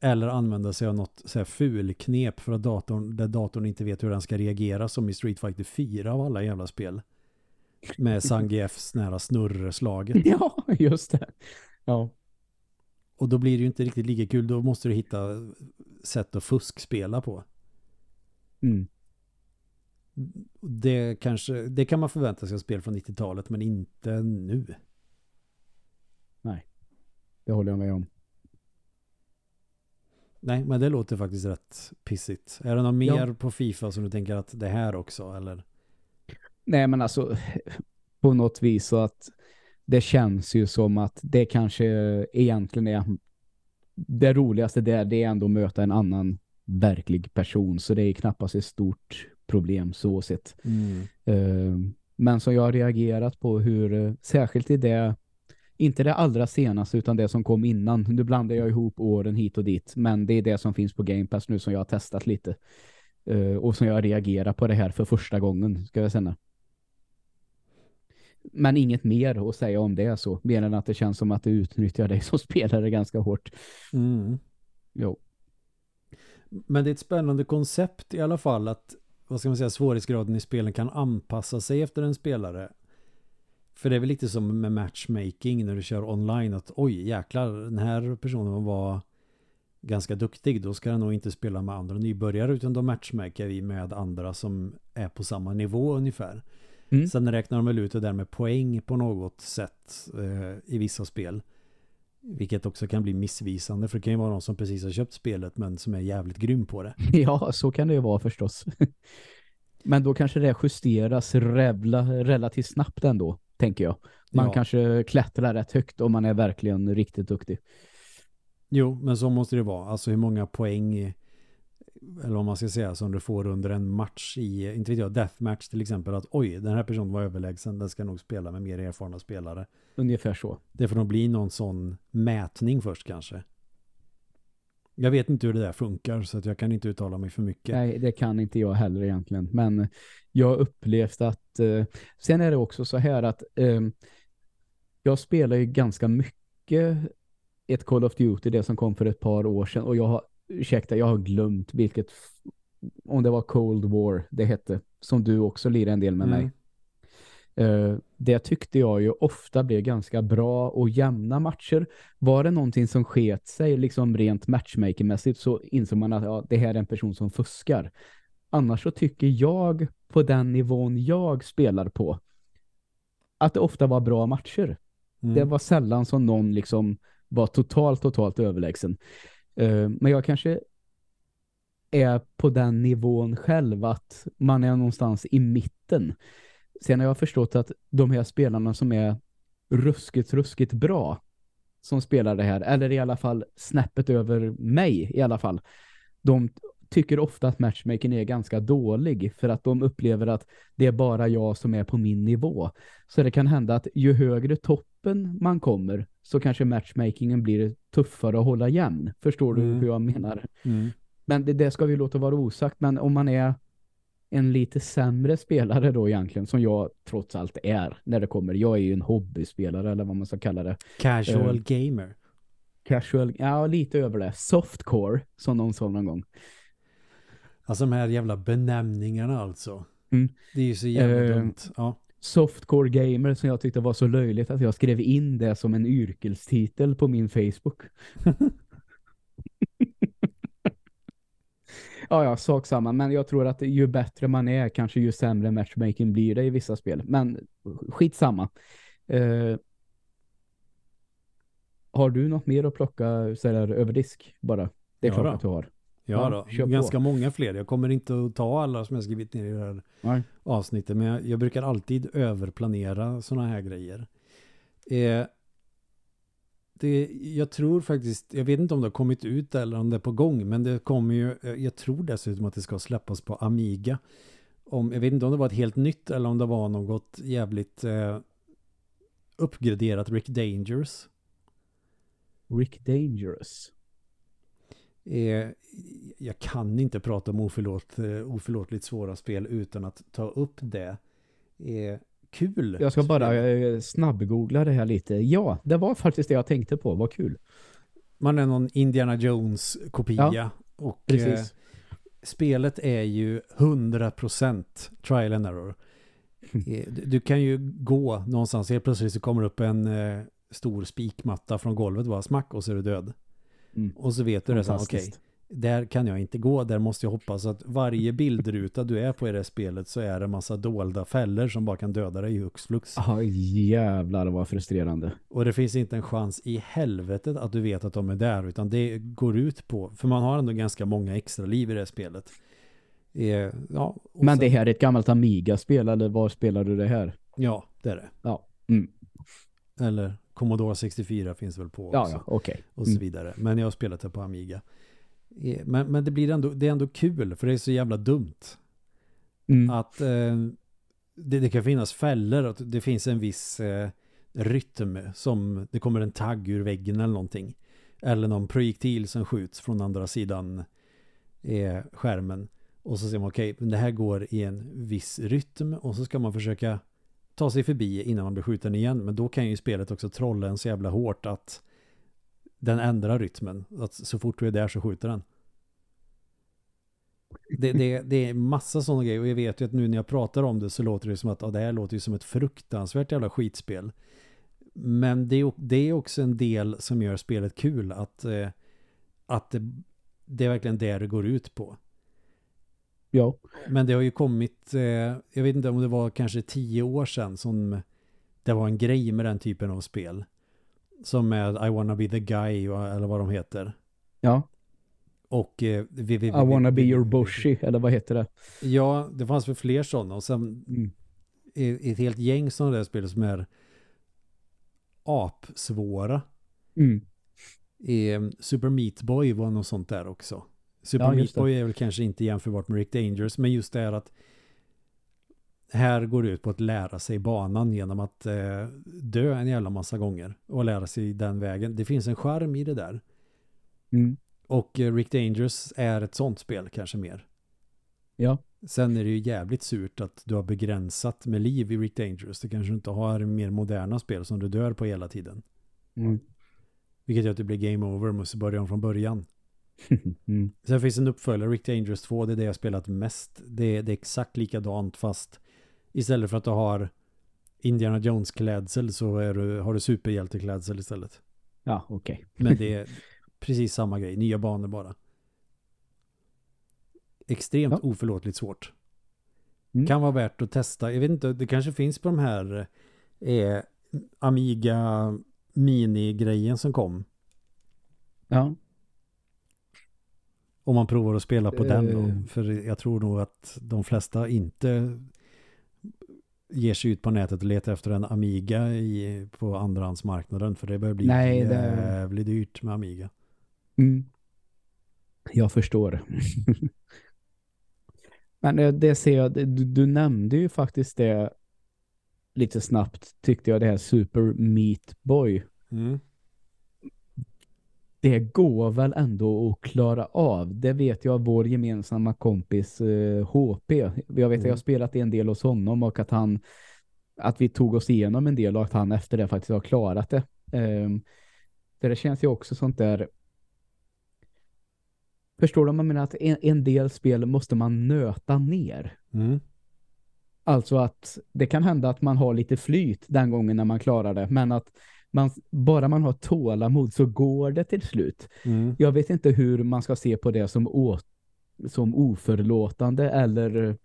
Eller använda sig av något så här fulknep för att datorn, där datorn inte vet hur den ska reagera som i Street Fighter 4 av alla jävla spel. Med Zangiefs nära snurrslaget. ja, just det. Ja. Och då blir det ju inte riktigt lika kul. Då måste du hitta sätt att fuskspela på. Mm. Det, kanske, det kan man förvänta sig av spel från 90-talet men inte nu. Det håller jag med om. Nej, men det låter faktiskt rätt pissigt. Är det något mer på FIFA som du tänker att det här också? Eller? Nej, men alltså på något vis så att det känns ju som att det kanske egentligen är det roligaste där det är ändå att möta en annan verklig person så det är knappast ett stort problem så sett. Mm. Uh, men som jag har reagerat på hur, särskilt i det inte det allra senaste utan det som kom innan. Nu blandar jag ihop åren hit och dit. Men det är det som finns på Game Pass nu som jag har testat lite. Uh, och som jag reagerar på det här för första gången, ska jag säga. Men inget mer att säga om det så. Mer än att det känns som att det utnyttjar dig som spelare ganska hårt. Mm. Jo. Men det är ett spännande koncept i alla fall att vad ska man säga, svårighetsgraden i spelen kan anpassa sig efter en spelare. För det är väl lite som med matchmaking när du kör online att oj jäklar den här personen var ganska duktig då ska den nog inte spela med andra nybörjare utan då matchmaker vi med andra som är på samma nivå ungefär. Mm. Sen räknar de väl ut det där med poäng på något sätt eh, i vissa spel. Vilket också kan bli missvisande för det kan ju vara någon som precis har köpt spelet men som är jävligt grym på det. Ja, så kan det ju vara förstås. men då kanske det justeras revla, relativt snabbt ändå, tänker jag. Man ja. kanske klättrar rätt högt om man är verkligen riktigt duktig. Jo, men så måste det vara. Alltså hur många poäng eller om man ska säga som du får under en match i, inte vet jag, deathmatch till exempel att oj, den här personen var överlägsen, den ska nog spela med mer erfarna spelare. Ungefär så. Det får nog bli någon sån mätning först kanske. Jag vet inte hur det där funkar så att jag kan inte uttala mig för mycket. Nej, det kan inte jag heller egentligen. Men jag har upplevt att eh, sen är det också så här att eh, jag spelar ju ganska mycket ett Call of Duty, det som kom för ett par år sedan och jag har ursäkta, jag har glömt vilket, om det var Cold War det hette, som du också lirar en del med mm. mig. Uh, det tyckte jag ju ofta blev ganska bra och jämna matcher. Var det någonting som sket sig liksom rent matchmakingmässigt så insåg man att ja, det här är en person som fuskar. Annars så tycker jag på den nivån jag spelar på att det ofta var bra matcher. Mm. Det var sällan som någon liksom var totalt, totalt överlägsen. Eh, men jag kanske är på den nivån själv att man är någonstans i mitten. Sen har jag förstått att de här spelarna som är ruskigt, ruskigt bra som spelar det här, eller i alla fall snäppet över mig i alla fall, de tycker ofta att matchmaking är ganska dålig för att de upplever att det är bara jag som är på min nivå. Så det kan hända att ju högre toppen man kommer så kanske matchmakingen blir tuffare att hålla jämn. Förstår du mm. hur jag menar? Mm. Men det, det ska vi låta vara osagt. Men om man är en lite sämre spelare då egentligen, som jag trots allt är när det kommer. Jag är ju en hobbyspelare eller vad man ska kalla det. Casual uh, gamer. Casual, ja lite över det. Softcore, som någon sa någon gång. Alltså de här jävla benämningarna alltså. Mm. Det är ju så jävla uh, dumt. Ja. Softcore gamer som jag tyckte var så löjligt att jag skrev in det som en yrkelstitel på min Facebook. ja, ja, sak samma. Men jag tror att ju bättre man är kanske ju sämre matchmaking blir det i vissa spel. Men skitsamma. Uh, har du något mer att plocka så där, över disk bara? Det är ja, klart då. att du har. Ja, ja då, ganska många fler. Jag kommer inte att ta alla som jag skrivit ner i det här Nej. avsnittet. Men jag, jag, brukar alltid överplanera sådana här grejer. Eh, det, jag tror faktiskt, jag vet inte om det har kommit ut eller om det är på gång. Men det kommer ju, eh, jag tror dessutom att det ska släppas på Amiga. Om, jag vet inte om det var ett helt nytt eller om det var något jävligt eh, uppgraderat Rick Dangerous. Rick Dangerous? Eh, jag kan inte prata om oförlåt, eh, oförlåtligt svåra spel utan att ta upp det. Eh, kul. Jag ska bara eh, snabbgoogla det här lite. Ja, det var faktiskt det jag tänkte på. Vad kul. Man är någon Indiana Jones-kopia. Ja, och precis. Eh, spelet är ju 100% trial and error. Eh, du, du, kan ju gå någonstans. Helt plötsligt så kommer upp en eh, stor spikmatta från golvet. Bara smack och så är du död. Mm. Och så vet du det, okej, okay, där kan jag inte gå, där måste jag hoppas att varje bildruta du är på i det spelet så är det en massa dolda fällor som bara kan döda dig i hux flux. Ja, jävlar vad frustrerande. Och det finns inte en chans i helvetet att du vet att de är där, utan det går ut på, för man har ändå ganska många extra liv i det spelet. Eh, ja, Men sen, det här är ett gammalt Amiga-spel, eller var spelar du det här? Ja, det är det. Ja. Mm. Eller Commodore 64 finns väl på också. Ja, ja, okej. Och så Mm. vidare. Men jag har spelat det på Amiga. Eh, Men, men det blir ändå, det är ändå kul för det är så jävla dumt. Mm. Att eh, det, det kan finnas fällor att det finns en viss eh, rytm som det kommer en tagg ur väggen eller någonting. Eller någon projektil som skjuts från andra sidan eh, skärmen. Och så ser man okej, men det här går i en viss rytm och så ska man försöka ta sig förbi innan man blir skjuten igen. Men då kan ju spelet också trolla en så jävla hårt att den ändrar rytmen. Att så fort du är där så skjuter den. Det, det, det är massa sådana grejer och jag vet ju att nu när jag pratar om det så låter det som att ja, det här låter ju som ett fruktansvärt jävla skitspel. Men det är, det är också en del som gör spelet kul att, eh, att det, det är verkligen det det går ut på. Ja. Men det har ju kommit, eh, jag vet inte om det var kanske tio år sedan som det var en grej med den typen av spel. Som med I wanna be the guy eller vad de heter. Ja. Och eh, vi, vi, I wanna be your bushy, eller vad heter det? Ja, det fanns väl fler sådana och sen Mm. ett helt gäng sådana där spel som är apsvåra. Mm. Eh, Super Meat Boy var något sånt där också. Super Ja, Meat just det. Boy är väl kanske inte jämförbart med Rick Dangerous, men just det är att här går det ut på att lära sig banan genom att eh, dö en jävla massa gånger och lära sig den vägen. Det finns en charm i det där. Mm. Och eh, Rick Dangerous är ett sånt spel kanske mer. Ja. Sen är det ju jävligt surt att du har begränsat med liv i Rick Dangerous. Det kanske inte har mer moderna spel som du dör på hela tiden. Mm. Vilket gör att det blir game over, måste börja om från början. mm. Sen finns en uppföljare, Rick Dangerous 2, det är det jag spelat mest. Det är, det är exakt likadant fast istället för att du har Indiana Jones klädsel så är du, har du superhjälteklädsel istället. Ja, okej. Men det är precis samma grej, nya banor bara. Extremt Ja. oförlåtligt svårt. Mm. Kan vara värt att testa. Jag vet inte, det kanske finns på de här eh, Amiga Mini-grejen som kom. Ja. Om man provar att spela på den Eh. då. För jag tror nog att de flesta inte ger sig ut på nätet och letar efter en Amiga i, på andrahandsmarknaden. För det börjar bli Nej, det- jävligt dyrt med Amiga. Mm. Jag förstår. Men eh, det ser jag, du, du nämnde ju faktiskt det lite snabbt tyckte jag det här Super Meat Boy. Mm. Det går väl ändå att klara av. Det vet jag vår gemensamma kompis eh, HP. Jag vet att jag Mm. har spelat en del hos honom och att han att vi tog oss igenom en del och att han efter det faktiskt har klarat det. Um, det känns ju också sånt där Förstår du? Man menar att en, en del spel måste man nöta ner. Mm. Alltså att det kan hända att man har lite flyt den gången när man klarar det. Men att man, bara man har tålamod så går det till slut. Mm. Jag vet inte hur man ska se på det som, å, som oförlåtande eller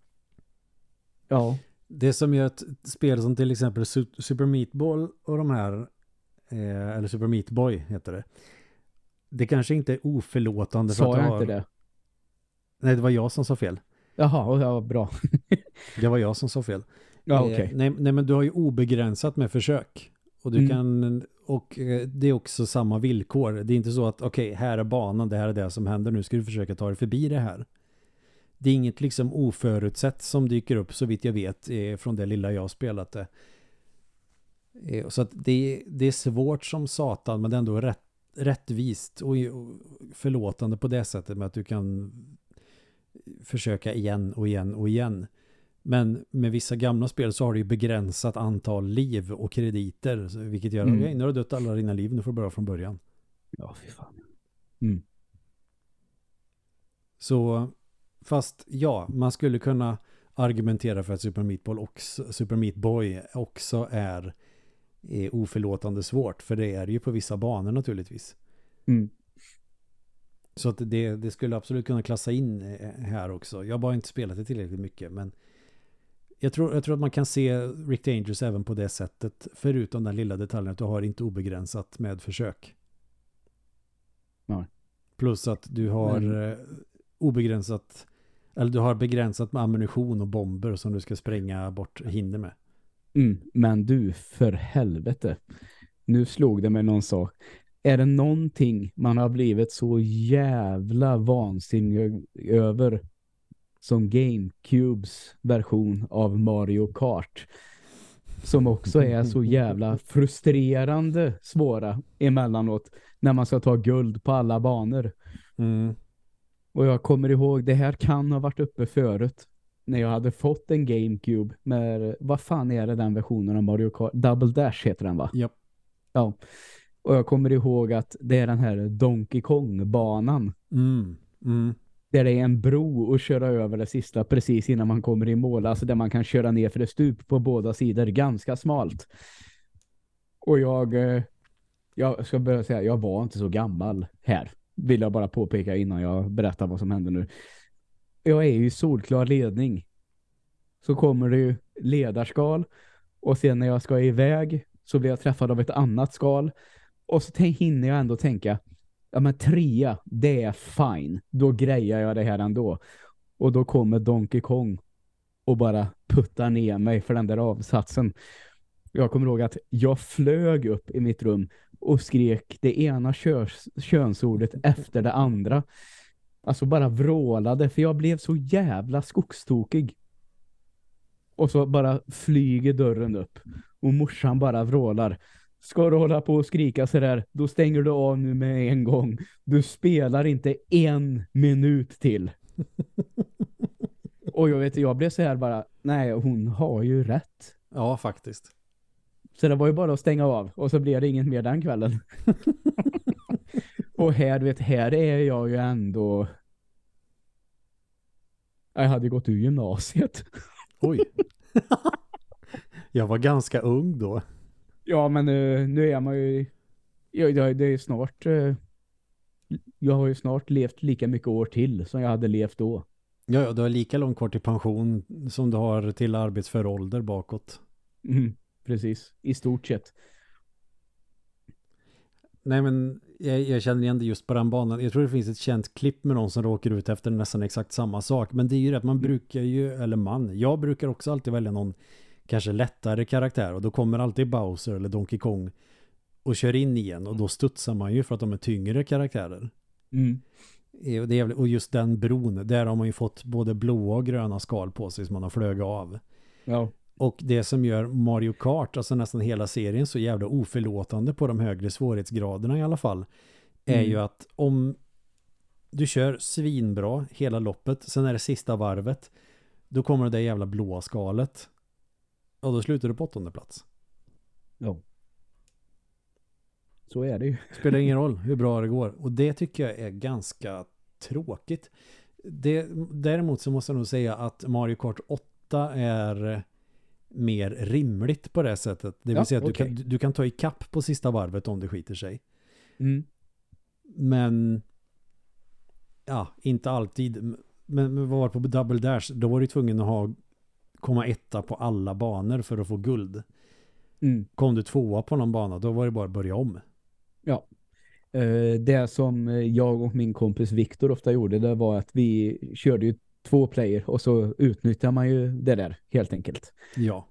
ja. Det som gör ett spel som till exempel Su- Super Meat Ball och de här eh, eller Super Meat Boy heter det. Det kanske inte är oförlåtande för Sa att du jag har... inte det? Nej, det var jag som sa fel. Jaha, ja, bra. Det var jag som sa fel. Ja, Eh, okej. nej, nej, men du har ju obegränsat med försök. Och du Mm. kan, och eh, det är också samma villkor. Det är inte så att okej, här är banan, det här är det som händer, nu ska du försöka ta dig förbi det här. Det är inget liksom oförutsett som dyker upp så vitt jag vet eh, från det lilla jag spelat det. Eh, Så att det, det är svårt som satan men det är ändå rätt, rättvist och och förlåtande på det sättet med att du kan försöka igen och igen och igen. Men med vissa gamla spel så har du ju begränsat antal liv och krediter. Vilket gör att Mm. nu har du dött alla dina liv, nu får du börja från början. Ja, fy fan. Mm. Så fast ja, man skulle kunna argumentera för att Super Meat, Ball också, Super Meat Boy också är, är oförlåtande svårt. För det är det ju på vissa banor naturligtvis. Mm. Så att det, det skulle absolut kunna klassa in eh, här också. Jag har bara inte spelat det tillräckligt mycket. Men jag tror, jag tror att man kan se Rick Dangerous även på det sättet. Förutom den lilla detaljen att du har inte obegränsat med försök. Nej. Plus att du har Men- eh, obegränsat eller du har begränsat med ammunition och bomber som du ska spränga bort hinder med. Mm. Men du, för helvete. nu slog det mig någon sak. Är det någonting man har blivit så jävla vansinnig över som GameCubes version av Mario Kart som också är så jävla frustrerande svåra emellanåt när man ska ta guld på alla banor. Mm. Och jag kommer ihåg, det här kan ha varit uppe förut när jag hade fått en GameCube med, vad fan är det den versionen av Mario Kart? Double Dash heter den va? Japp. Ja. Och jag kommer ihåg att det är den här Donkey Kong-banan. Mm. Mm. Där det är en bro och köra över det sista precis innan man kommer i mål. Alltså där man kan köra ner för det stup på båda sidor. Ganska smalt. Och jag, eh, jag ska börja säga, jag var inte så gammal här. Vill jag bara påpeka innan jag berättar vad som händer nu. Jag är ju i solklar ledning. Så kommer det ju ledarskal. Och sen när jag ska iväg så blir jag träffad av ett annat skal. Och så hinner jag ändå tänka, ja men trea, det är fine. Då grejar jag det här ändå. Och då kommer Donkey Kong och bara puttar ner mig för den där avsatsen. Jag kommer ihåg att jag flög upp i mitt rum och skrek det ena körs, könsordet efter det andra. Alltså bara vrålade för jag blev så jävla skogstokig. Och så bara flyger dörren upp och morsan bara vrålar. Ska du hålla på och skrika så där, då stänger du av nu med en gång. Du spelar inte en minut till. och jag vet, jag blev så här bara, nej hon har ju rätt. Ja, faktiskt. Så det var ju bara att stänga av och så blev det inget mer den kvällen. och här, vet, här är jag ju ändå jag hade gått ur gymnasiet. Oj. jag var ganska ung då. Ja, men uh, nu är man ju... Ja, det är snart... Uh, jag har ju snart levt lika mycket år till som jag hade levt då. Ja, ja, du har lika långt kvar till pension som du har till arbetsför ålder bakåt. Mm, precis, i stort sett. Nej, men jag, jag, känner igen det just på den banan. Jag tror det finns ett känt klipp med någon som råkar ut efter nästan exakt samma sak. Men det är ju det att man mm. brukar ju, eller man, jag brukar också alltid välja någon kanske lättare karaktär och då kommer alltid Bowser eller Donkey Kong och kör in igen och då studsar man ju för att de är tyngre karaktärer. Mm. Och, det är, och just den bron, där har man ju fått både blåa och gröna skal på sig som man har flögat av. Ja. Och det som gör Mario Kart, alltså nästan hela serien så jävla oförlåtande på de högre svårighetsgraderna i alla fall, är mm. ju att om du kör svinbra hela loppet, sen är det sista varvet, då kommer det där jävla blåa skalet. Och då slutar du på åttonde plats. Ja. Så är det ju. Spelar ingen roll hur bra det går. Och det tycker jag är ganska tråkigt. Det, däremot så måste jag nog säga att Mario Kart 8 är mer rimligt på det sättet. Det vill ja, säga att okay. du, kan, du kan ta i kapp på sista varvet om det skiter sig. Mm. Men ja, inte alltid. Men, men var på Double Dash, då var du tvungen att ha komma etta på alla banor för att få guld. Mm. Kom du tvåa på någon bana, då var det bara att börja om. Ja. Uh, det som jag och min kompis Viktor ofta gjorde, det var att vi körde ju två player och så utnyttjar man ju det där helt enkelt. Ja.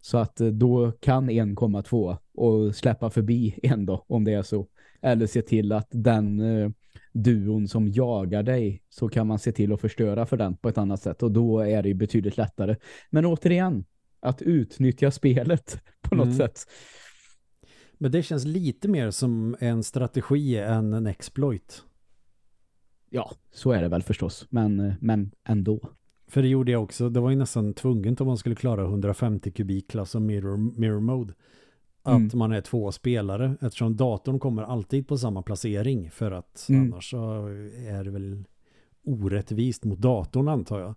Så att eh, då kan en komma två och släppa förbi en då, om det är så. Eller se till att den eh, duon som jagar dig så kan man se till att förstöra för den på ett annat sätt och då är det betydligt lättare. Men återigen, att utnyttja spelet på något mm. sätt. Men det känns lite mer som en strategi än en exploit. Ja, så är det väl förstås. Men, men ändå. För det gjorde jag också. Det var ju nästan tvunget om man skulle klara 150 kubikklass och mirror, mirror mode. Att mm. man är två spelare. Eftersom datorn kommer alltid på samma placering. För att mm. annars så är det väl orättvist mot datorn antar jag.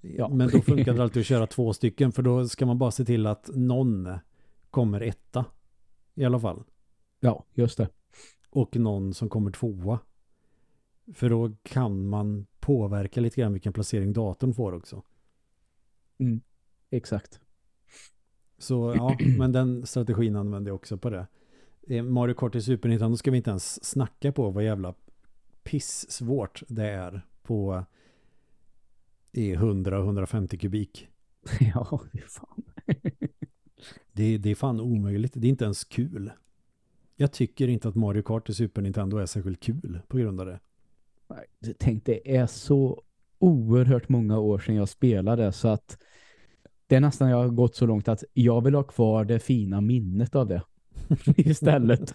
Ja. Men då funkar det alltid att köra två stycken. För då ska man bara se till att någon kommer etta. I alla fall. Ja, just det. Och någon som kommer tvåa. För då kan man påverka lite grann vilken placering datorn får också. Mm, exakt. Så ja, men den strategin använder jag också på det. Eh, Mario Kart i Super Nintendo ska vi inte ens snacka på vad jävla piss svårt det är på i 100-150 kubik. Ja, det är fan. det, det är fan omöjligt. Det är inte ens kul. Jag tycker inte att Mario Kart i Super Nintendo är särskilt kul på grund av det. Tänk, det är så oerhört många år sedan jag spelade så att det är nästan jag har gått så långt att jag vill ha kvar det fina minnet av det istället.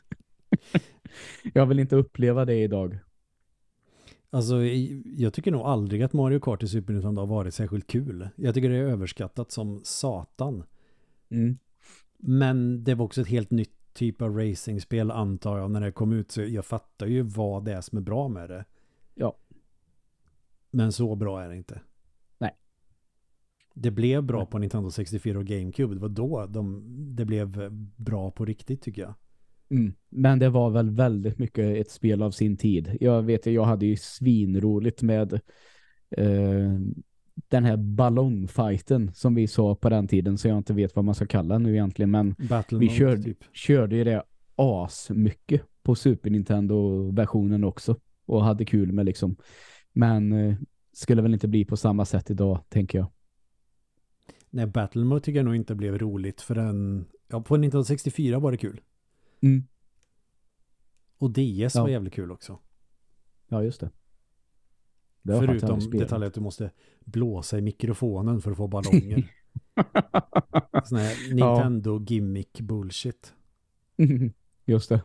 jag vill inte uppleva det idag. Alltså, jag tycker nog aldrig att Mario Kart i Super Nintendo har varit särskilt kul. Jag tycker det är överskattat som satan. Mm. Men det var också ett helt nytt typ av racingspel antar jag när det kom ut. Så jag fattar ju vad det är som är bra med det. Ja. Men så bra är det inte. Det blev bra på Nintendo 64 och GameCube. Det var då de, det blev bra på riktigt tycker jag. Mm. Men det var väl väldigt mycket ett spel av sin tid. Jag vet, jag hade ju svinroligt med eh, den här ballongfighten som vi sa på den tiden så jag inte vet vad man ska kalla nu egentligen. Men Battle vi mode, körde, typ. körde ju det as mycket på Super Nintendo-versionen också. Och hade kul med liksom. Men eh, skulle väl inte bli på samma sätt idag, tänker jag. Nej, Battle Mode tycker jag nog inte blev roligt för den, ja på Nintendo 64 var det kul. Mm. Och DS Ja. var jävligt kul också. Ja, just det. det Förutom detaljer att du måste blåsa i mikrofonen för att få ballonger. Sån här Nintendo gimmick bullshit. just det.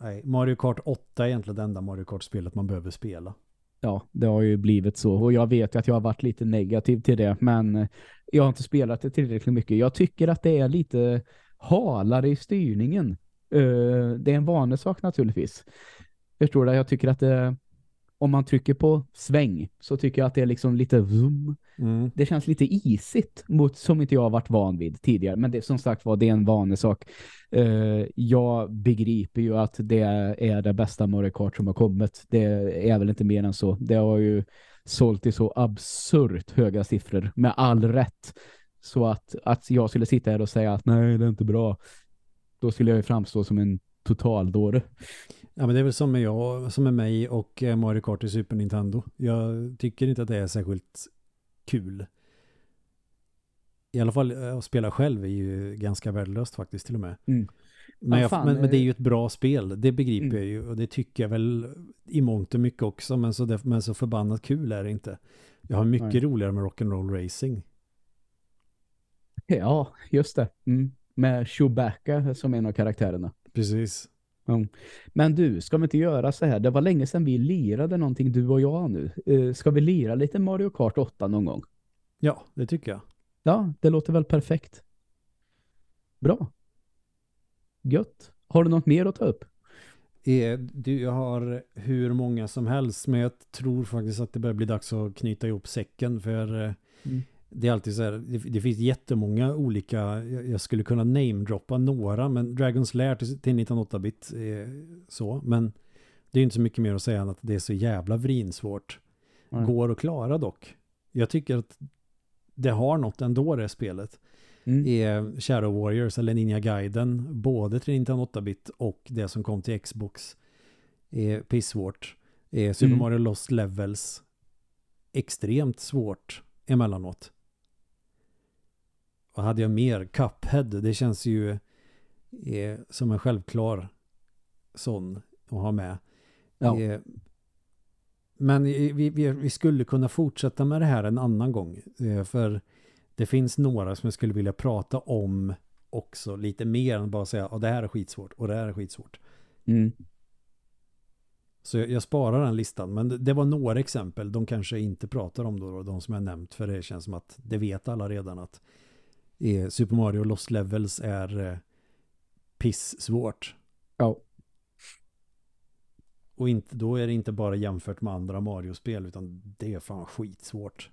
Nej, Mario Kart 8 är egentligen det enda Mario Kart-spelet man behöver spela. Ja, det har ju blivit så. Och jag vet ju att jag har varit lite negativ till det. Men eh, jag har inte spelat det tillräckligt mycket. Jag tycker att det är lite halare i styrningen. Uh, det är en vanesak naturligtvis. Förstår du? Jag tycker att det, om man trycker på sväng så tycker jag att det är liksom lite vroom. Mm. Det känns lite isigt mot som inte jag har varit van vid tidigare. Men det som sagt var, det är en vanesak. Eh, jag begriper ju att det är det bästa Mario Kart som har kommit. Det är väl inte mer än så. Det har ju sålt i så absurt höga siffror med all rätt. Så att, att jag skulle sitta här och säga att nej, det är inte bra. Då skulle jag ju framstå som en totaldåre. Ja men det är väl som med jag, som med mig och eh, Mario Kart i Super Nintendo. Jag tycker inte att det är särskilt kul. I alla fall eh, att spela själv är ju ganska värdelöst faktiskt till och med. Mm. Men, Ja, jag, men, men det är eh. ju ett bra spel, det begriper Mm. jag ju och det tycker jag väl i mångt och mycket också men så, men så förbannat kul är det inte. Jag har mycket Nej. roligare med rock'n'roll racing. Ja, just det. Mm. Med Chewbacca som en av karaktärerna. Precis. Men du, ska vi inte göra så här? Det var länge sedan vi lirade någonting, du och jag nu. Eh, ska vi lira lite Mario Kart 8 någon gång? Ja, det tycker jag. Ja, det låter väl perfekt. Bra. Gött. Har du något mer att ta upp? Eh, Du, jag har hur många som helst men jag tror faktiskt att det börjar bli dags att knyta ihop säcken för eh, Mm. Det är alltid så här, det, det finns jättemånga olika, jag, jag skulle kunna namedroppa några men Dragon's Lair till, till 1908-bit är så, men det är inte så mycket mer att säga än att det är så jävla vrinsvårt. Nej. Går att klara dock. Jag tycker att det har något ändå det spelet. Mm. Är Shadow Warriors eller Ninja Gaiden både till 1908-bit och det som kom till Xbox är pissvårt. Är Super Mm. Mario Lost Levels extremt svårt emellanåt. Och hade jag mer Cuphead, det känns ju eh, som en självklar sån att ha med. Ja. Eh, men vi, vi, vi skulle kunna fortsätta med det här en annan gång. Eh, för det finns några som jag skulle vilja prata om också lite mer än bara säga att det här är skitsvårt och det här är skitsvårt. Mm. Så jag, jag sparar den listan. Men det, det var några exempel. De kanske inte pratar om då, de som jag nämnt. För det känns som att det vet alla redan att eh, Super Mario Lost Levels är eh, pissvårt. Ja. Och inte, då är det inte bara jämfört med andra Mario-spel utan det är fan skitsvårt.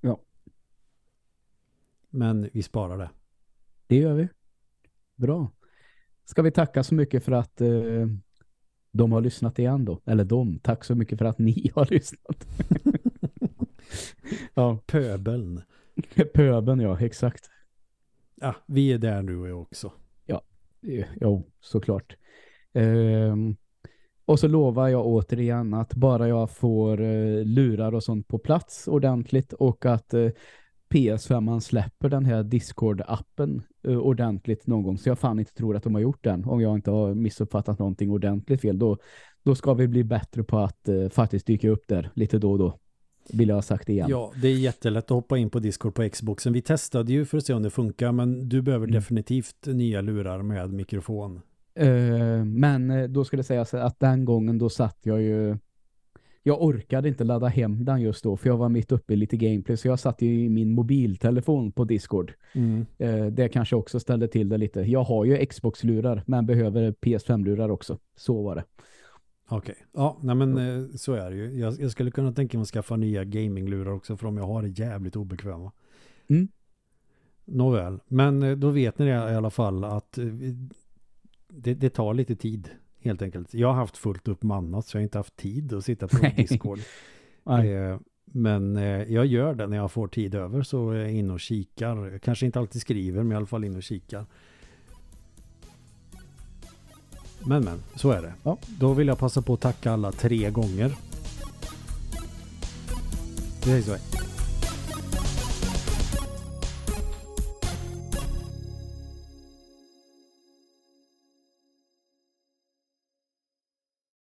Ja. Men vi sparar det. Det gör vi. Bra. Ska vi tacka så mycket för att eh, de har lyssnat igen då? Eller de, tack så mycket för att ni har lyssnat. ja, Pöbeln. pöben ja, exakt. Ja, vi är där nu också. Eh, Jo, såklart. Ehm, och så lovar jag återigen att bara jag får eh, lurar och sånt på plats ordentligt och att eh, PS5 man släpper den här Discord-appen uh, ordentligt någon gång. Så jag fan inte tror att de har gjort den. Om jag inte har missuppfattat någonting ordentligt fel. Då, då ska vi bli bättre på att uh, faktiskt dyka upp där lite då och då. Vill jag ha sagt igen. Ja, det är jättelätt att hoppa in på Discord på Xboxen. Vi testade ju för att se om det funkar. Men du behöver mm. definitivt nya lurar med mikrofon. Uh, men då skulle det sägas att den gången då satt jag ju jag orkade inte ladda hem den just då för jag var mitt uppe i lite gameplay så jag satt i min mobiltelefon på Discord. Mm. Eh, det kanske också ställde till det lite. Jag har ju Xbox-lurar men behöver PS5-lurar också. Så var det. Okej, okay. ja nej men eh, så är det ju. Jag, jag, skulle kunna tänka mig att skaffa nya gaming-lurar också för om jag har det jävligt obekväma. Mm. Nåväl, men eh, då vet ni det i alla fall att det, det tar lite tid helt enkelt. Jag har haft fullt upp mannat så jag har inte haft tid att sitta på Discord. eh, men eh, jag gör det när jag får tid över så är jag inne och kikar. Jag kanske inte alltid skriver men i alla fall inne och kikar. Men men, så är det. Ja. Då vill jag passa på att tacka alla tre gånger. Det är så.